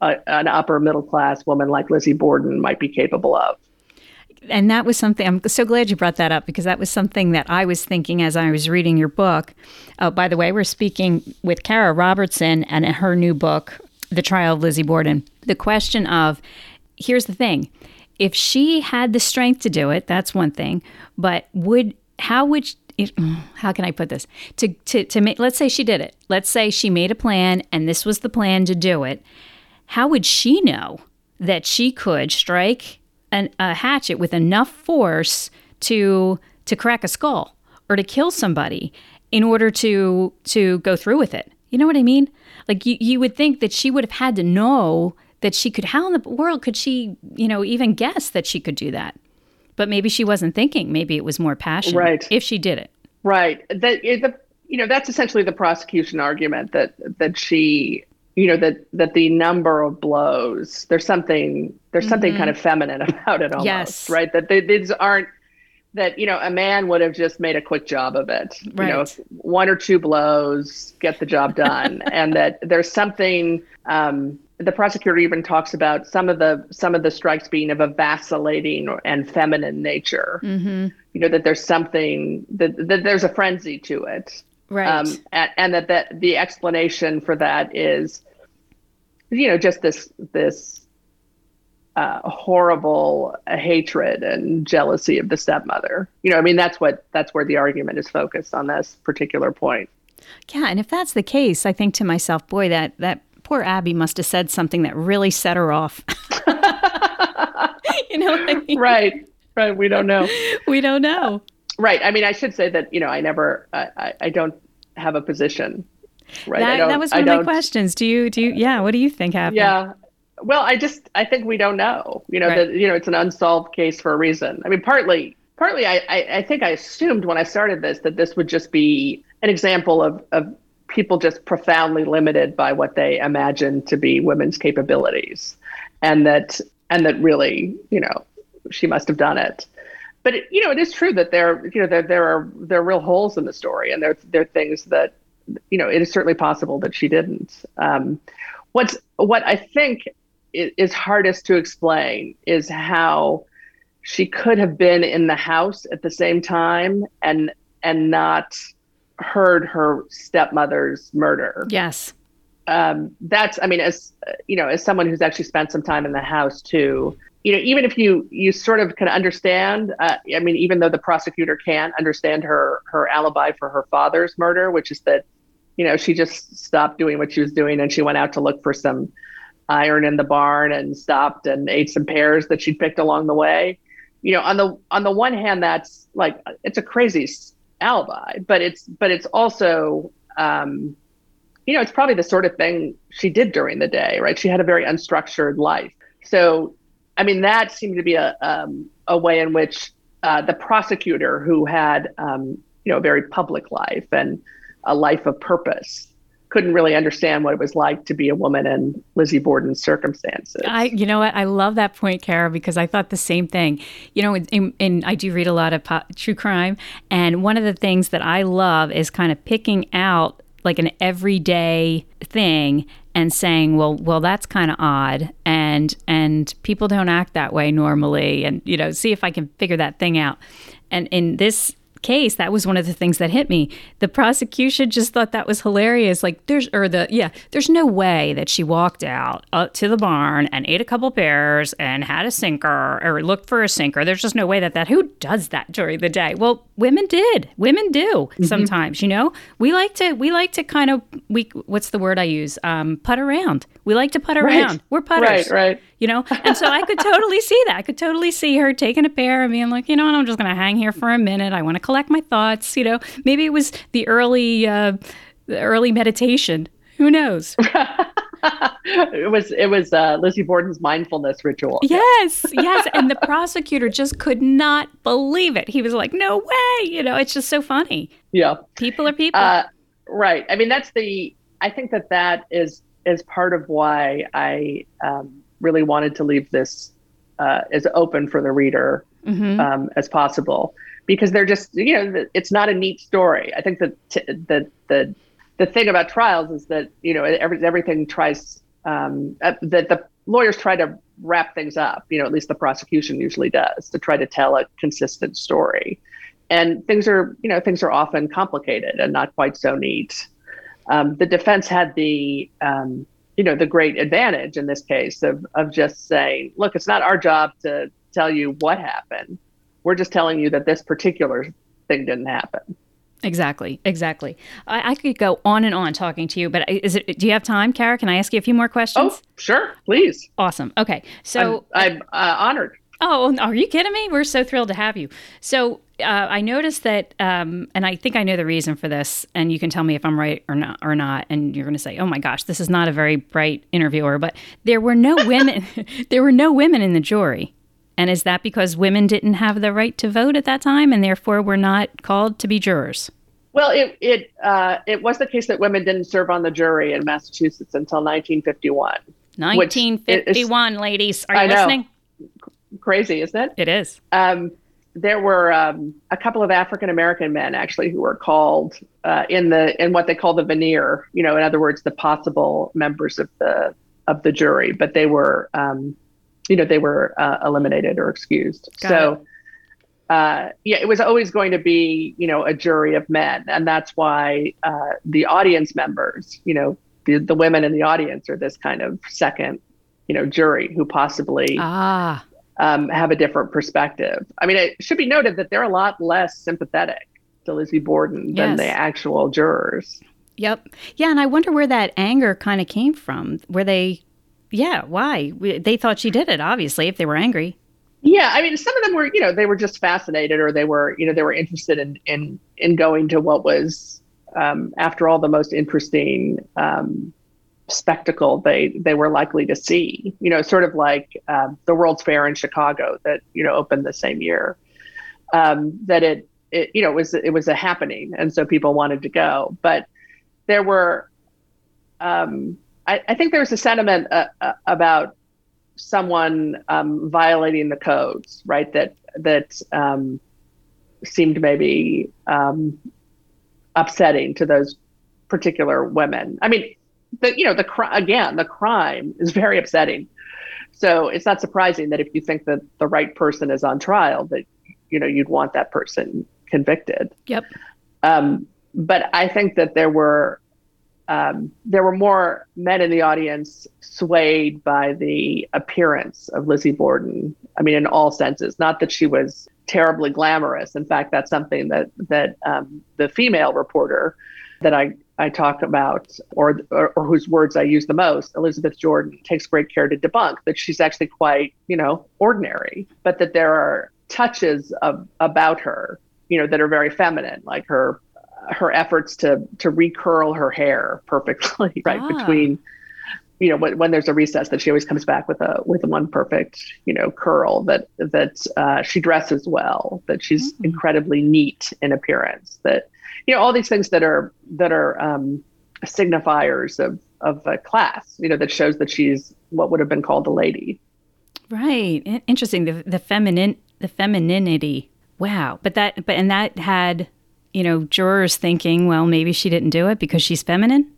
a, an upper middle class woman like Lizzie Borden might be capable of. and that was something i'm so glad you brought that up because that was something that i was thinking as i was reading your book oh by the way we're speaking with Cara Robertson and her new book the trial of lizzie borden the question of here's the thing if she had the strength to do it that's one thing but would how would how can I put this? To to to make let's say she did it. Let's say she made a plan and this was the plan to do it. How would she know that she could strike an, a hatchet with enough force to to crack a skull or to kill somebody in order to to go through with it? You know what i mean? Like you, you would think that she would have had to know that she could how in the world could she you know even guess that she could do that but maybe she wasn't thinking maybe it was more passion Right. if she did it Right. That the you know that's essentially the prosecution argument that that she you know that that the number of blows there's something there's something kind of feminine about it almost Yes. right that they, these aren't that you know a man would have just made a quick job of it right. you know one or two blows get the job done and that there's something um, the prosecutor even talks about some of the some of the strikes being of a vacillating and feminine nature mm-hmm. you know that there's something that, that there's a frenzy to it right um, and, and that that the explanation for that is you know just this this uh, horrible hatred and jealousy of the stepmother. You know, I mean, that's what that's where the argument is focused on this particular point. Yeah, and if that's the case, I think to myself, boy, that that poor Abby must have said something that really set her off. you know I mean? Right, right. We don't know. we don't know. Right. I mean, I should say that you know, I never, I, I don't have a position. Right. That, that was one of my questions. Do you, do you, yeah, what do you think happened? Yeah. Well, I just I think we don't know. You know right. that you know it's an unsolved case for a reason. I mean, partly partly I, I, I think I assumed when I started this that this would just be an example of of people just profoundly limited by what they imagine to be women's capabilities, and that and that really you know she must have done it. But it, you know it is true that there you know there there are there are real holes in the story, and there there are things that you know it is certainly possible that she didn't. Um, what's what I think is hardest to explain is how she could have been in the house at the same time and and not heard her stepmother's murder. Yes. Um, that's I mean as you know as someone who's actually spent some time in the house too you know even if you you sort of can understand uh, I mean even though the prosecutor can't understand her her alibi for her father's murder which is that you know she just stopped doing what she was doing and she went out to look for some iron in the barn and stopped and ate some pears that she'd picked along the way. You know, on the on the one hand, that's like it's a crazy alibi, but it's but it's also um, you know, it's probably the sort of thing she did during the day, right? She had a very unstructured life. So, I mean, that seemed to be a um, a way in which uh, the prosecutor, who had um, you know a very public life and a life of purpose, couldn't really understand what it was like to be a woman in Lizzie Borden's circumstances. I, you know what, I love that point, Cara, because I thought the same thing. You know, and I do read a lot of true crime, and one of the things that I love is kind of picking out like an everyday thing and saying, well, well, that's kind of odd, and and people don't act that way normally, and you know, see if I can figure that thing out. And in this case, that was one of the things that hit me. The prosecution just thought that was hilarious. Like, there's, or the, yeah, there's no way that she walked out uh, to the barn and ate a couple pears and had a sinker or looked for a sinker. There's just no way that that, who does that during the day? Well, women did. Women do mm-hmm. sometimes, you know? We like to, we like to kind of, we, what's the word I use? Um, putt around. We like to putt around. Right. We're putters. Right, right. You know? And so I could totally see that. I could totally see her taking a pear and being like, you know what, I'm just going to hang here for a minute. I want to collect my thoughts. You know, maybe it was the early, uh, the early meditation. Who knows? it was it was uh, Lizzie Borden's mindfulness ritual. Yes, yes, and the prosecutor just could not believe it. He was like, "No way!" You know, it's just so funny. Yeah, people are people. Uh, right. I mean, that's the. I think that that is is part of why I um, really wanted to leave this uh, as open for the reader mm-hmm. um, as possible because they're just you know it's not a neat story. I think that t- the the the thing about trials is that you know every, everything tries um, uh, that the lawyers try to wrap things up. You know, at least the prosecution usually does to try to tell a consistent story. And things are you know things are often complicated and not quite so neat. Um, the defense had the um, you know the great advantage in this case of of just saying, look, it's not our job to tell you what happened. We're just telling you that this particular thing didn't happen. Exactly, exactly. I, I, could go on and on talking to you, but is it? Do you have time, Cara? Can I ask you a few more questions? Oh, sure, please. Awesome. Okay, so I'm, I'm uh, honored. Oh, are you kidding me? We're so thrilled to have you. So uh, I noticed that, um, and I think I know the reason for this, and you can tell me if I'm right or not. Or not, and you're going to say, "Oh my gosh, this is not a very bright interviewer." But there were no women. there were no women in the jury, and is that because women didn't have the right to vote at that time, and therefore were not called to be jurors? Well, it it uh, it was the case that women didn't serve on the jury in Massachusetts until 1951. 1951, is, ladies, are you listening? Crazy, isn't it? It is. Um, there were um, a couple of African American men actually who were called uh, in the in what they call the venire. You know, in other words, the possible members of the of the jury, but they were, um, you know, they were uh, eliminated or excused. Got so. Uh, yeah, it was always going to be, you know, a jury of men, and that's why uh, the audience members, you know, the, the women in the audience are this kind of second, you know, jury who possibly ah um, have a different perspective. I mean, it should be noted that they're a lot less sympathetic to Lizzie Borden yes. than the actual jurors. Yep. Yeah, and I wonder where that anger kind of came from. Where they, yeah, why they thought she did it? Obviously, if they were angry. Yeah, I mean, some of them were, you know, they were just fascinated, or they were, you know, they were interested in in in going to what was, um, after all, the most interesting um, spectacle they they were likely to see. You know, sort of like um, the World's Fair in Chicago that you know opened the same year. Um, that it, it you know it was it was a happening, and so people wanted to go. But there were, um, I, I, think there was a sentiment uh, uh, about someone um, violating the codes, right? That that um, seemed maybe upsetting to those particular women. I mean, the you know the crime again the crime is very upsetting. So it's not surprising that if you think that the right person is on trial, that you know you'd want that person convicted. Yep. Um, but I think that there were um, there were more men in the audience swayed by the appearance of Lizzie Borden. I mean, in all senses. Not that she was terribly glamorous. In fact, that's something that that um, the female reporter that I I talk about, or, or, or whose words I use the most, Elizabeth Jordan takes great care to debunk that she's actually quite, you know, ordinary, but that there are touches of about her, you know, that are very feminine, like her her efforts to to recurl her hair perfectly, right ah. between you know when, when there's a recess that she always comes back with a with one perfect you know curl that that uh, she dresses well that she's mm-hmm. incredibly neat in appearance that you know all these things that are that are um, signifiers of of a class you know that shows that she's what would have been called a lady. Right. Interesting. The the feminine the femininity. Wow. But that but and that had you know jurors thinking well maybe she didn't do it because she's feminine?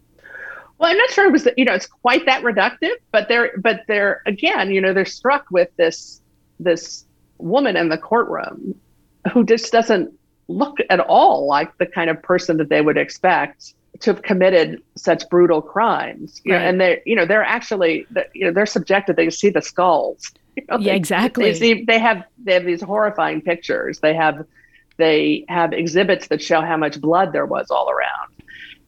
Well, I'm not sure it was, you know, it's quite that reductive, but they're, but they're again, you know, they're struck with this, this woman in the courtroom who just doesn't look at all like the kind of person that they would expect to have committed such brutal crimes. You right. know, and they, you know, they're actually, you know, they're subjected. They see the skulls. You know, yeah, they, exactly. They, see, they have they have these horrifying pictures. They have they have exhibits that show how much blood there was all around.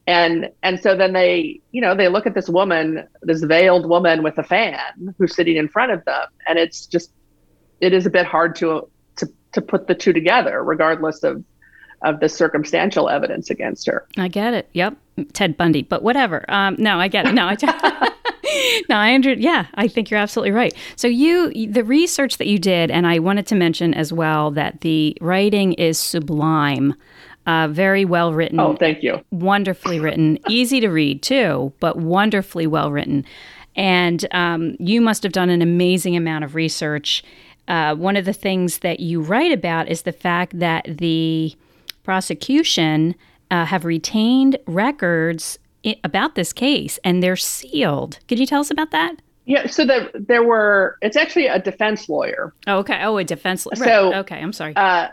And and so then they, you know, they look at this woman, this veiled woman with a fan who's sitting in front of them, and it's just it is a bit hard to to put the two together, regardless of of the circumstantial evidence against her. I get it. Yep, Ted Bundy. But whatever. Um, no, I get it. No, I. no, I under, yeah, I think you're absolutely right. So you, the research that you did, and I wanted to mention as well that the writing is sublime. Uh, very well written. Oh, thank you. Wonderfully written, easy to read too, but wonderfully well written. And um, you must have done an amazing amount of research. Uh, one of the things that you write about is the fact that the prosecution uh, have retained records I- about this case and they're sealed. Could you tell us about that? Yeah, so the, there were. It's actually a defense lawyer. Oh, okay. Oh, a defense lawyer. So okay, I'm sorry. Uh,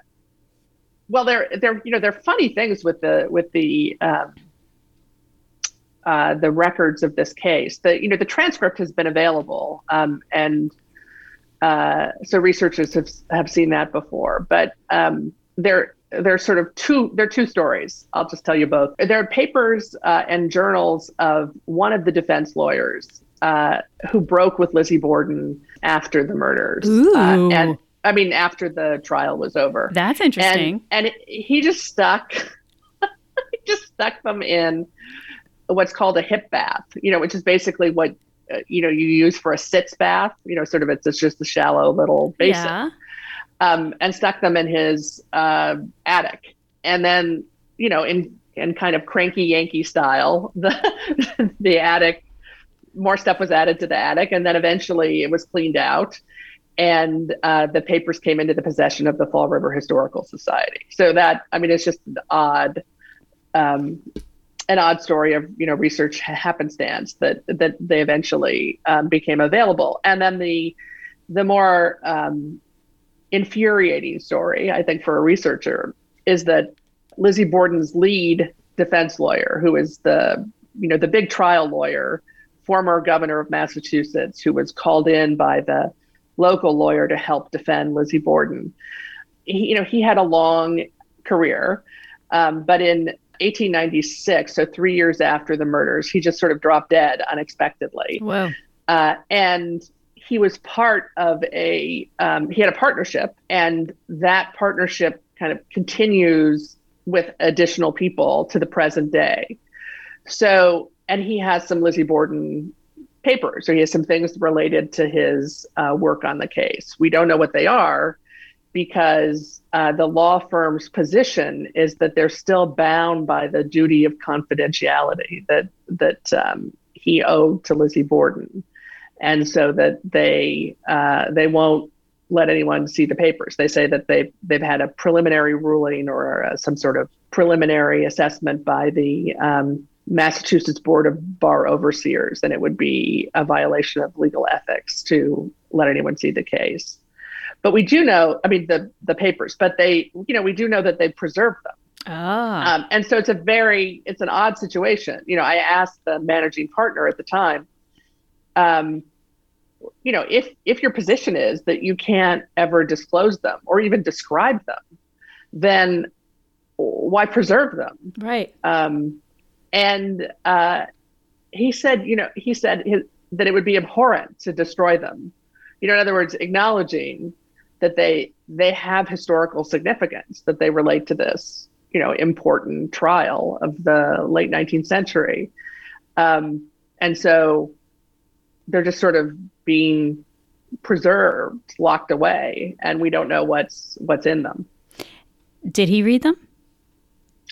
well, there, there, you know, there are funny things with the with the um, uh, the records of this case. The you know the transcript has been available, um, and uh, so researchers have have seen that before. But um, there there's sort of two there are two stories. I'll just tell you both. There are papers uh, and journals of one of the defense lawyers uh, who broke with lizzie borden after the murders. Uh, and i mean after the trial was over. That's interesting. and, and he just stuck he just stuck them in what's called a hip bath you know which is basically what you know you use for a sitz bath you know sort of it's, it's just a shallow little basin yeah um, and stuck them in his uh, attic. And then, you know, in in kind of cranky Yankee style, the the attic, more stuff was added to the attic, and then eventually it was cleaned out. and uh, the papers came into the possession of the Fall River Historical Society. So that, I mean, it's just an odd, um, an odd story of you know research happenstance that that they eventually um, became available, and then the the more um, infuriating story, I think, for a researcher is that Lizzie Borden's lead defense lawyer, who is the you know the big trial lawyer, former governor of Massachusetts, who was called in by the local lawyer to help defend Lizzie Borden. He, you know, he had a long career, um, but in 1896, so three years after the murders, he just sort of dropped dead unexpectedly. Wow. Uh, and he was part of a um, he had a partnership and that partnership kind of continues with additional people to the present day so and he has some lizzie borden papers so he has some things related to his uh, work on the case we don't know what they are because uh, the law firm's position is that they're still bound by the duty of confidentiality that that um, he owed to lizzie borden and so that they uh, they won't let anyone see the papers. They say that they've they've had a preliminary ruling or uh, some sort of preliminary assessment by the um, Massachusetts Board of Bar Overseers, and it would be a violation of legal ethics to let anyone see the case. But we do know, I mean, the the papers, but they, you know, we do know that they preserved them. Ah. Um, and so it's a very, it's an odd situation. You know, I asked the managing partner at the time, um, you know, if if your position is that you can't ever disclose them or even describe them, then why preserve them? Right. Um, and uh, he said, you know, he said his, that it would be abhorrent to destroy them. You know, in other words, acknowledging that they they have historical significance, that they relate to this, you know, important trial of the late 19th century. Um, and so they're just sort of being preserved, locked away, and we don't know what's what's in them. Did he read them?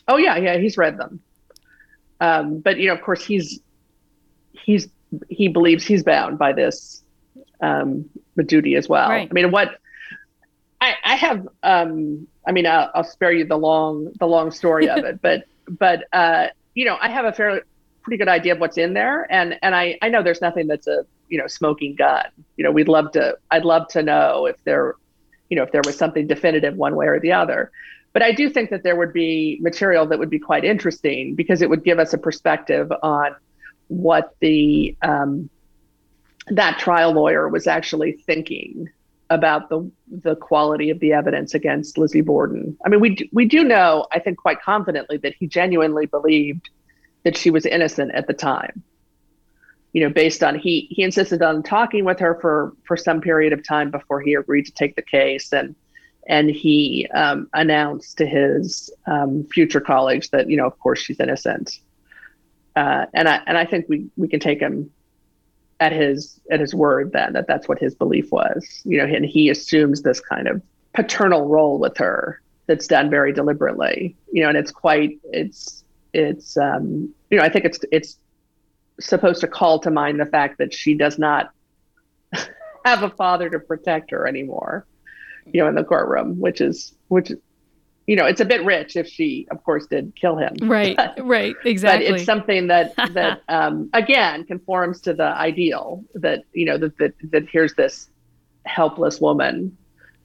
Oh yeah, yeah, he's read them. Um, but you know, of course, he's he's he believes he's bound by this um, duty as well. Right. I mean, what I, I have, um, I mean, I'll, I'll, spare you the long the long story of it, but but uh, you know, I have a fairly pretty good idea of what's in there, and and I I know there's nothing that's a you know smoking gun. You know, we'd love to. I'd love to know if there, you know, if there was something definitive one way or the other. But I do think that there would be material that would be quite interesting because it would give us a perspective on what the um, that trial lawyer was actually thinking about the the quality of the evidence against Lizzie Borden. I mean, we we do know, I think, quite confidently that he genuinely believed that she was innocent at the time. You know, based on he he insisted on talking with her for for some period of time before he agreed to take the case, and and he um, announced to his um, future colleagues that you know, of course, she's innocent. Uh, and I and I think we we can take him at his at his word then that that's what his belief was. You know, and he assumes this kind of paternal role with her that's done very deliberately. You know, and it's quite it's it's um, you know I think it's it's supposed to call to mind the fact that she does not have a father to protect her anymore. You know, in the courtroom, which is which you know, it's a bit rich if she, of course, did kill him. Right, but, right, exactly. But it's something that that um, again conforms to the ideal that you know that that, that here's this helpless woman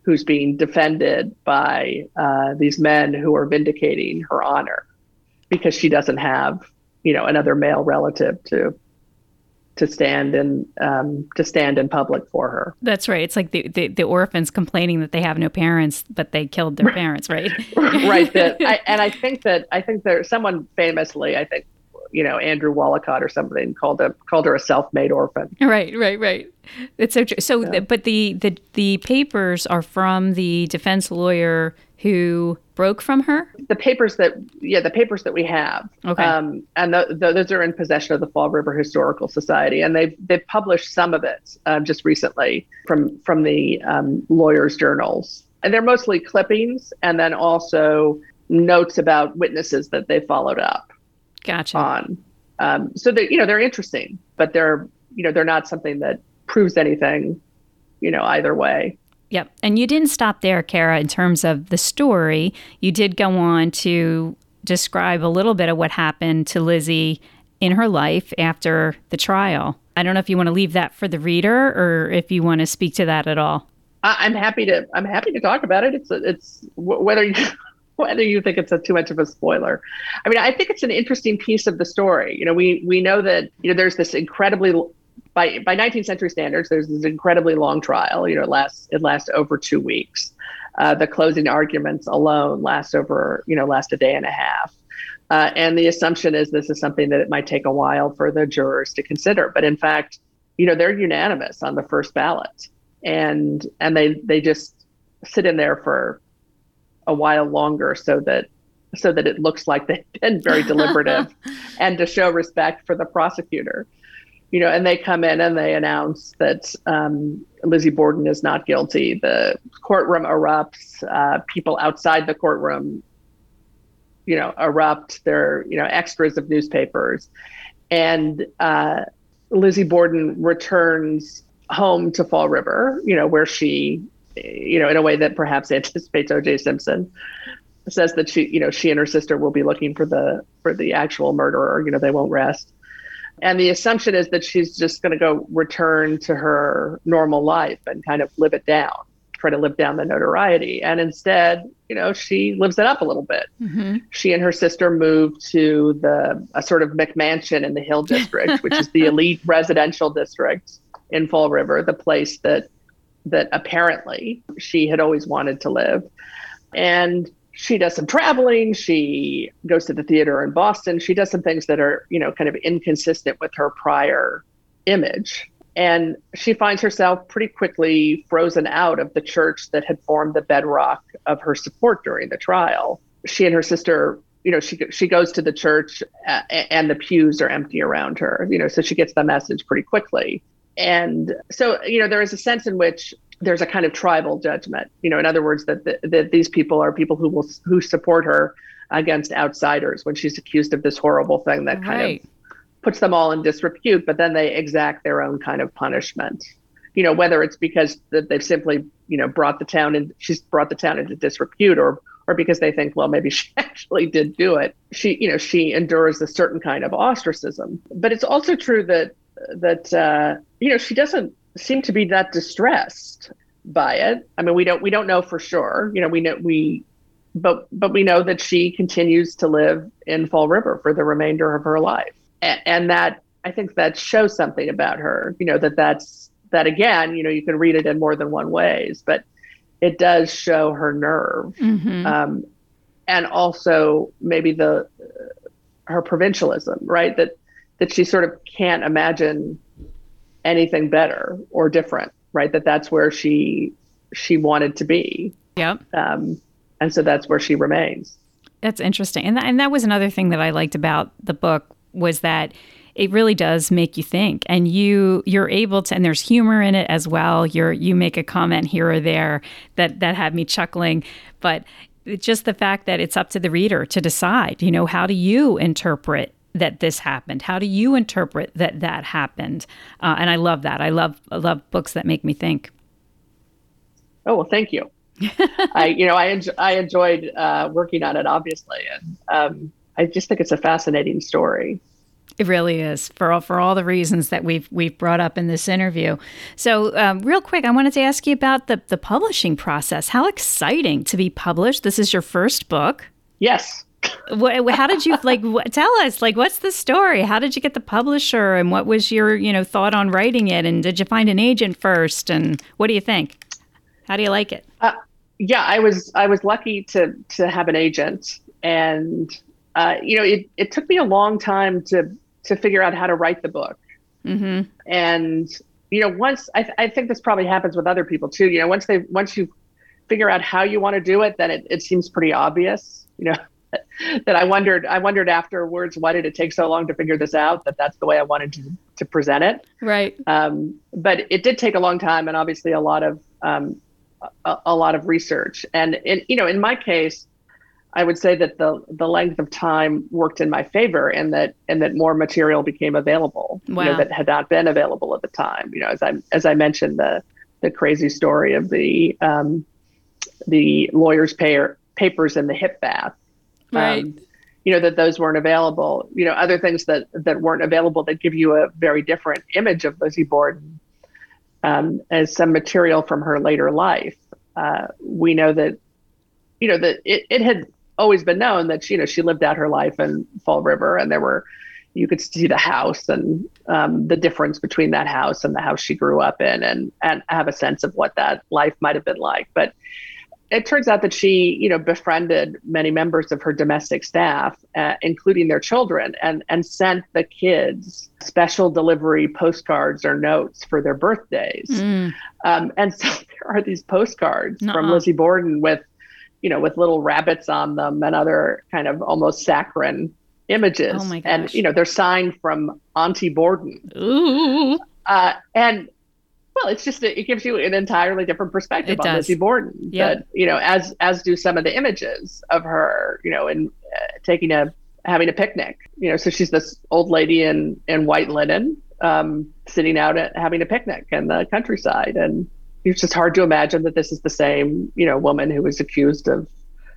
who's being defended by uh, these men who are vindicating her honor because she doesn't have you know another male relative to to stand in um, to stand in public for her. That's right. It's like the, the, the orphans complaining that they have no parents, but they killed their parents, right? right. That I, and I think that I think there's someone famously, I think, you know, Andrew Woollcott or something called a called her a self-made orphan. Right. Right. Right. It's so true. So, yeah. but the the the papers are from the defense lawyer who broke from her? The papers that, yeah, the papers that we have. Okay. Um, and the, the, those are in possession of the Fall River Historical Society, and they've they've published some of it um, just recently from from the um, lawyers' journals, and they're mostly clippings, and then also notes about witnesses that they followed up. Gotcha. On, um, so they you know they're interesting, but they're you know they're not something that proves anything you know, either way. Yep. And you didn't stop there, Cara, in terms of the story. You did go on to describe a little bit of what happened to Lizzie in her life after the trial. I don't know if you want to leave that for the reader or if you want to speak to that at all. I'm happy to. I'm happy to talk about it. It's it's whether you whether you think it's a too much of a spoiler. I mean, I think it's an interesting piece of the story. You know, we we know that you know there's this incredibly by by 19th century standards, there's this incredibly long trial. You know, it lasts it lasts over two weeks. Uh, the closing arguments alone last over you know last a day and a half. Uh, and the assumption is this is something that it might take a while for the jurors to consider. But in fact, you know, they're unanimous on the first ballot, and and they they just sit in there for a while longer so that so that it looks like they've been very deliberative and to show respect for the prosecutor you know and they come in and they announce that um, lizzie borden is not guilty the courtroom erupts uh, people outside the courtroom you know erupt they're you know extras of newspapers and uh, lizzie borden returns home to fall river you know where she you know, in a way that perhaps anticipates O.J. Simpson, says that she, you know, she and her sister will be looking for the for the actual murderer. You know, they won't rest. And the assumption is that she's just going to go return to her normal life and kind of live it down, try to live down the notoriety. And instead, you know, she lives it up a little bit. Mm-hmm. She and her sister move to the a sort of McMansion in the Hill District, which is the elite residential district in Fall River, the place that that apparently she had always wanted to live. And she does some traveling. She goes to the theater in Boston. She does some things that are, you know, kind of inconsistent with her prior image. And she finds herself pretty quickly frozen out of the church that had formed the bedrock of her support during the trial. She and her sister, you know, she she goes to the church and the pews are empty around her, you know, so she gets the message pretty quickly. And so, you know, there is a sense in which there's a kind of tribal judgment. You know, in other words, that the, that these people are people who will who support her against outsiders when she's accused of this horrible thing that kind right. of puts them all in disrepute. But then they exact their own kind of punishment. You know, whether it's because that they've simply you know brought the town and she's brought the town into disrepute, or or because they think, well, maybe she actually did do it. She, you know, she endures a certain kind of ostracism. But it's also true that that uh, you know she doesn't seem to be that distressed by it. I mean, we don't we don't know for sure. You know, we know we, but but we know that she continues to live in Fall River for the remainder of her life, and, and that I think that shows something about her. You know, that that's that again. You know, you can read it in more than one ways, but it does show her nerve, mm-hmm. um, and also maybe the her provincialism, right? That that she sort of can't imagine anything better or different, right? That that's where she she wanted to be. Yep. Um, and so that's where she remains. That's interesting, and that, and that was another thing that I liked about the book was that it really does make you think, and you you're able to, and there's humor in it as well. You're you make a comment here or there that that had me chuckling, but just the fact that it's up to the reader to decide. You know, how do you interpret that this happened? How do you interpret that that happened? Uh, and I love that. I love I love books that make me think. Oh well, thank you. I you know I enjo- I enjoyed uh, working on it obviously, and um, I just think it's a fascinating story. It really is for all for all the reasons that we've we've brought up in this interview. So, um, real quick, I wanted to ask you about the the publishing process. How exciting to be published! This is your first book. Yes what, how did you like tell us like what's the story? How did you get the publisher? And what was your you know thought on writing it? And did you find an agent first? And what do you think? How do you like it? Uh, yeah i was i was lucky to to have an agent. And uh, you know it, it took me a long time to to figure out how to write the book. Mm-hmm. and you know once I, th- I think this probably happens with other people too. You know once they once you figure out how you want to do it then it, it seems pretty obvious you know that I wondered I wondered afterwards why did it take so long to figure this out that that's the way I wanted to to present it right um, but it did take a long time and obviously a lot of um, a, a, lot of research and in, you know in my case I would say that the the length of time worked in my favor and that and that more material became available wow. you know, that had not been available at the time you know as I as I mentioned the the crazy story of the um, the lawyer's payer, papers in the hip bath. Right. Um, you know that those weren't available. You know other things that that weren't available that give you a very different image of Lizzie Borden um, as some material from her later life. Uh, we know that you know that it, it had always been known that she, you know she lived out her life in Fall River, and there were you could see the house and um, the difference between that house and the house she grew up in, and and have a sense of what that life might have been like. But it turns out that she, you know, befriended many members of her domestic staff, uh, including their children, and and sent the kids special delivery postcards or notes for their birthdays. Mm. Um, and so there are these postcards Nuh-uh. from Lizzie Borden with, you know, with little rabbits on them and other kind of almost saccharine images. Oh my And you know, they're signed from Auntie Borden, Ooh. uh, and well, it's just it gives you an entirely different perspective It on does. Lizzie Borden. Yep. That you know, as as do some of the images of her, you know, in uh, taking a having a picnic. You know, so she's this old lady in in white linen, um, sitting out at having a picnic in the countryside, and it's just hard to imagine that this is the same you know woman who was accused of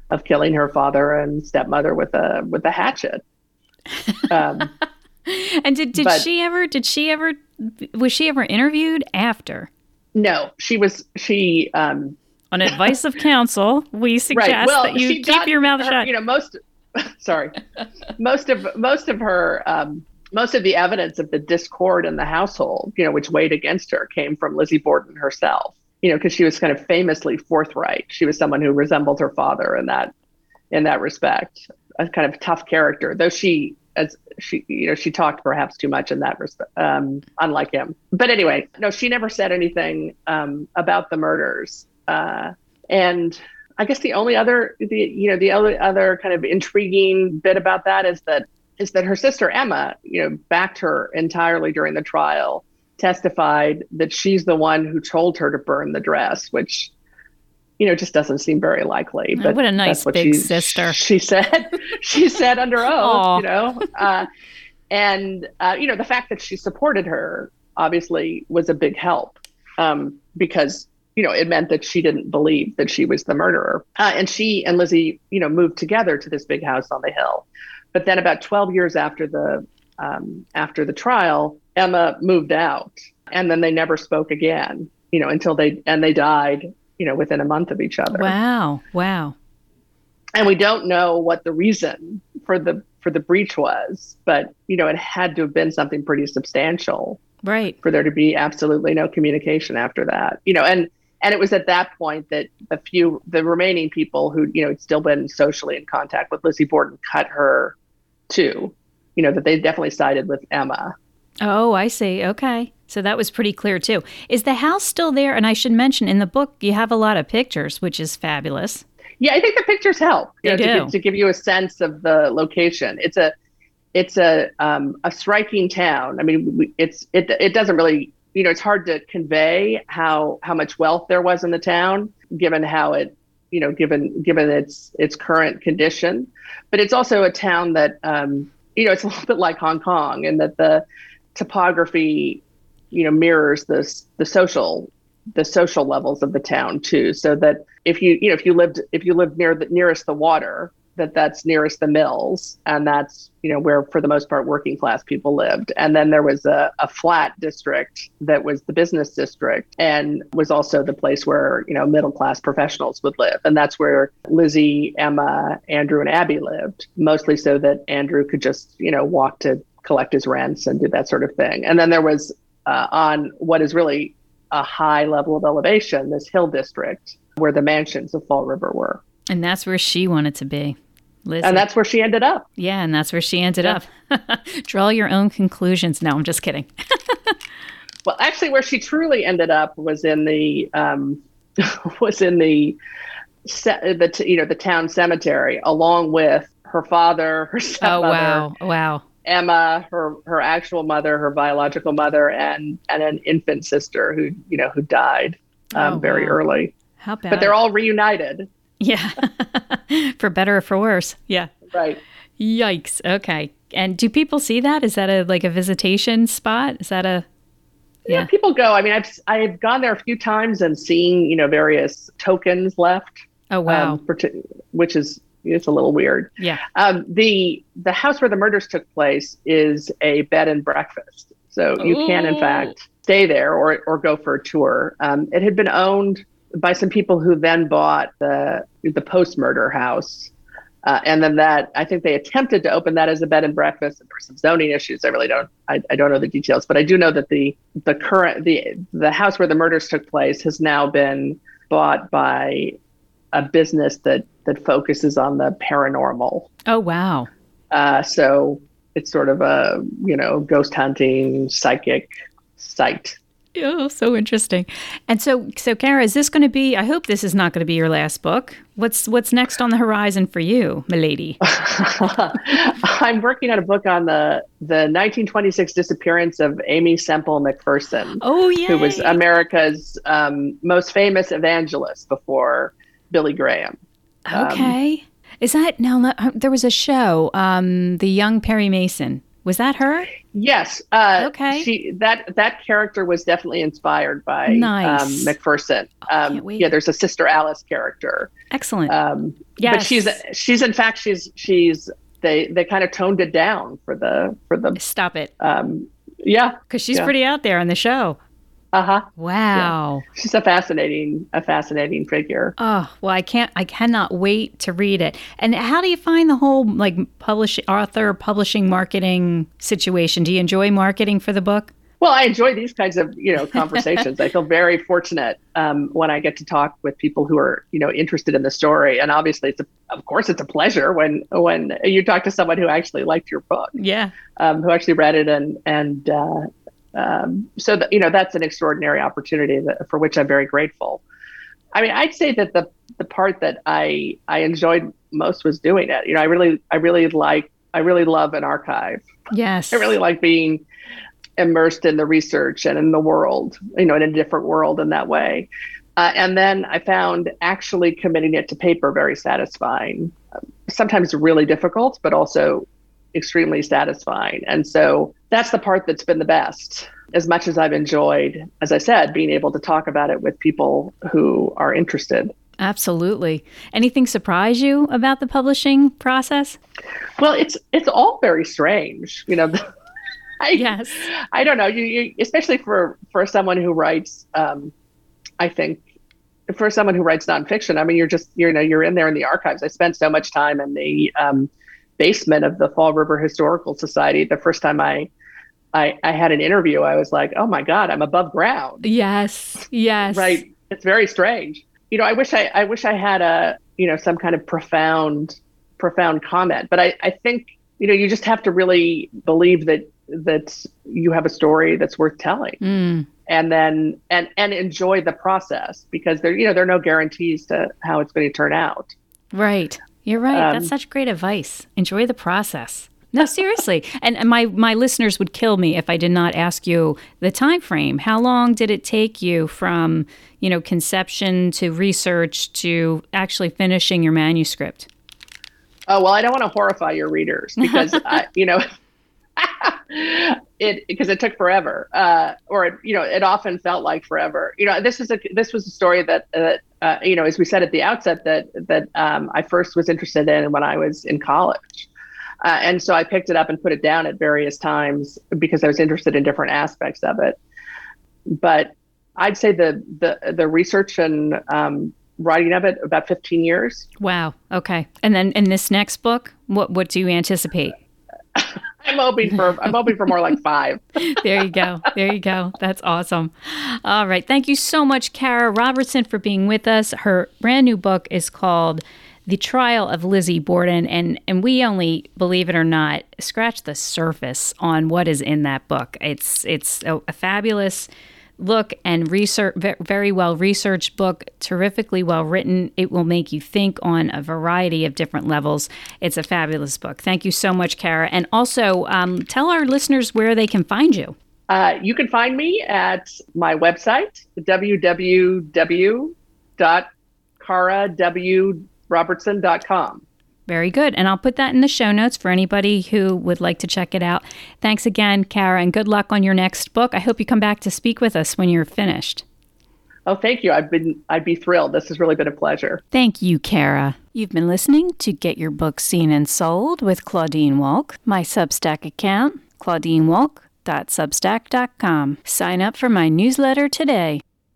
of killing her father and stepmother with a with a hatchet. Um, And did, did But- she ever did she ever was she ever interviewed after? no, she was she um, On advice of counsel, we suggest that you keep got your mouth her- shut. You know, most sorry, most of most of her um, most of the evidence of the discord in the household, you know, which weighed against her, came from Lizzie Borden herself. You know, because she was kind of famously forthright. She was someone who resembled her father in that in that respect, a kind of tough character. Though she, as she, you know, she talked perhaps too much in that respect, um, unlike him. But anyway, no, she never said anything um, about the murders. Uh, and I guess the only other, the you know, the other other kind of intriguing bit about that is that is that her sister Emma, you know, backed her entirely during the trial, testified that she's the one who told her to burn the dress, which you know just doesn't seem very likely. But what a nice what big she, sister. She said, she said under oath, you know, uh, and uh, you know the fact that she supported her obviously was a big help um, because you know it meant that she didn't believe that she was the murderer, uh, and she and Lizzie, you know, moved together to this big house on the hill. But then about 12 years after the um, after the trial, Emma moved out, and then they never spoke again. You know, until they and they died. You know, within a month of each other Wow. Wow. and we don't know what the reason for the for the breach was but you know it had to have been something pretty substantial Right. for there to be absolutely no communication after that you know and and it was at that point that the few the remaining people who you know had still been socially in contact with lizzie borden cut her too you know that they definitely sided with emma Oh, I see. Okay. So that was pretty clear too. Is the house still there? And I should mention in the book you have a lot of pictures, which is fabulous. Yeah, I think the pictures help. You They know, to, do. give, to give you a sense of the location. It's a it's a um, a striking town. I mean, it's it it doesn't really you know it's hard to convey how how much wealth there was in the town given how it you know given given its its current condition. But it's also a town that um, you know it's a little bit like Hong Kong in that the topography you know mirrors this the social the social levels of the town too. So that if you you know if you lived if you lived near the nearest the water that that's nearest the mills and that's you know where for the most part working class people lived. And then there was a, a flat district that was the business district and was also the place where you know middle class professionals would live. And that's where lizzie emma andrew and abby lived mostly so that andrew could just you know walk to collect his rents and do that sort of thing. And then there was uh, on what is really a high level of elevation this hill district where the mansions of fall river were And that's where she wanted to be. Lizzie. and that's where she ended up. yeah, and that's where she ended Yeah. up. Draw your own conclusions. No, I'm just kidding. Well, actually, where she truly ended up was in the um, was in the the t- you know the town cemetery, along with her father, her Oh wow. Wow. Emma, her her actual mother, her biological mother, and and an infant sister who you know who died um, Oh, very wow. early. How bad? But they're all reunited, Yeah. for better or for worse. Yeah. right? Yikes. Okay. And do people see that? Is that a like a visitation spot? Is that a yeah. yeah. people go. I mean, I've I've gone there a few times and seen you know various tokens left. Oh wow! Um, which is it's a little weird. Yeah. Um, the the house where the murders took place is a bed and breakfast, so you Ooh. can in fact stay there or or go for a tour. Um, it had been owned by some people who then bought the the post murder house. Uh, and then that I think they attempted to open that as a bed and breakfast, and there were some zoning issues. I really don't I, I don't know the details, but I do know that the the current the the house where the murders took place has now been bought by a business that that focuses on the paranormal. Oh wow! Uh, so it's sort of a you know ghost hunting psychic site. Oh, so interesting. And so, so Cara, is this going to be? I hope this is not going to be your last book. What's what's next on the horizon for you, milady? I'm working on a book on the the 1926 disappearance of Aimee Semple McPherson. Oh, yeah, who was America's um, most famous evangelist before Billy Graham. Okay, um, is that now? There was a show, um, The Young Perry Mason. Was that her? Yes. Uh, okay. She that that character was definitely inspired by um, nice. um, McPherson. Um, yeah, there's a Sister Alice character. Excellent. Um, yes. But she's she's in fact she's she's they they kind of toned it down for the for the stop it. Um, yeah, because she's yeah. pretty out there on the show. Uh huh. Wow. Yeah. She's a fascinating, a fascinating figure. Oh well, I can't, I cannot wait to read it. And how do you find the whole like publishing, author, publishing, marketing situation? Do you enjoy marketing for the book? Well, I enjoy these kinds of you know conversations. I feel very fortunate um, when I get to talk with people who are you know interested in the story, and obviously, it's a, of course it's a pleasure when when you talk to someone who actually liked your book. Yeah, um, who actually read it and and uh, um, so that, you know that's an extraordinary opportunity that, for which I'm very grateful. I mean, I'd say that the the part that I I enjoyed most was doing it. You know, I really I really like I really love an archive. Yes, I really like being immersed in the research and in the world. You know, in a different world in that way. Uh, and then I found actually committing it to paper very satisfying. Sometimes really difficult, but also extremely satisfying. And so that's the part that's been the best. As much as I've enjoyed, as I said, being able to talk about it with people who are interested. Absolutely. Anything surprise you about the publishing process? Well, it's it's all very strange. You know, I, yes. I don't know. You, you, especially for for someone who writes. Um, I think for someone who writes nonfiction, I mean, you're just you know you're in there in the archives. I spent so much time in the um, basement of the Fall River Historical Society. The first time I, I, I had an interview, I was like, oh my God, I'm above ground. Yes. Yes. right. It's very strange. You know, I wish I, I wish I had a, you know, some kind of profound, profound comment, but I, I think, you know, you just have to really believe that, that you have a story that's worth telling. Mm. And then, and, and enjoy the process because there, you know, there are no guarantees to how it's going to turn out. Right. You're right. Um, That's such great advice. Enjoy the process. No, seriously. and, and my my listeners would kill me if I did not ask you the time frame. How long did it take you from, you know, conception to research to actually finishing your manuscript? Oh, well, I don't want to horrify your readers because I, you know, it because it took forever, uh, or it, you know, it often felt like forever. You know, this is a this was a story that that uh, you know, as we said at the outset, that that um, I first was interested in when I was in college, uh, and so I picked it up and put it down at various times because I was interested in different aspects of it. But I'd say the the the research and um, writing of it about 15 years. Wow. Okay. And then in this next book, what what do you anticipate? I'm hoping for I'm hoping for more like five. there you go. There you go. That's awesome. All right. Thank you so much, Cara Robertson, for being with us. Her brand new book is called The Trial of Lizzie Borden. And and we only, believe it or not, scratch the surface on what is in that book. It's it's a, a fabulous look and research very well researched book terrifically well written it will make you think on a variety of different levels it's a fabulous book thank you so much cara and also um, tell our listeners where they can find you uh, you can find me at my website www.carawrobertson.com Very good. And I'll put that in the show notes for anybody who would like to check it out. Thanks again, Cara, and good luck on your next book. I hope you come back to speak with us when you're finished. Oh, thank you. I've been I'd be thrilled. This has really been a pleasure. Thank you, Cara. You've been listening to Get Your Book Seen and Sold with Claudine Wolk. My Substack account, claudinewolk.substack.com. Sign up for my newsletter today.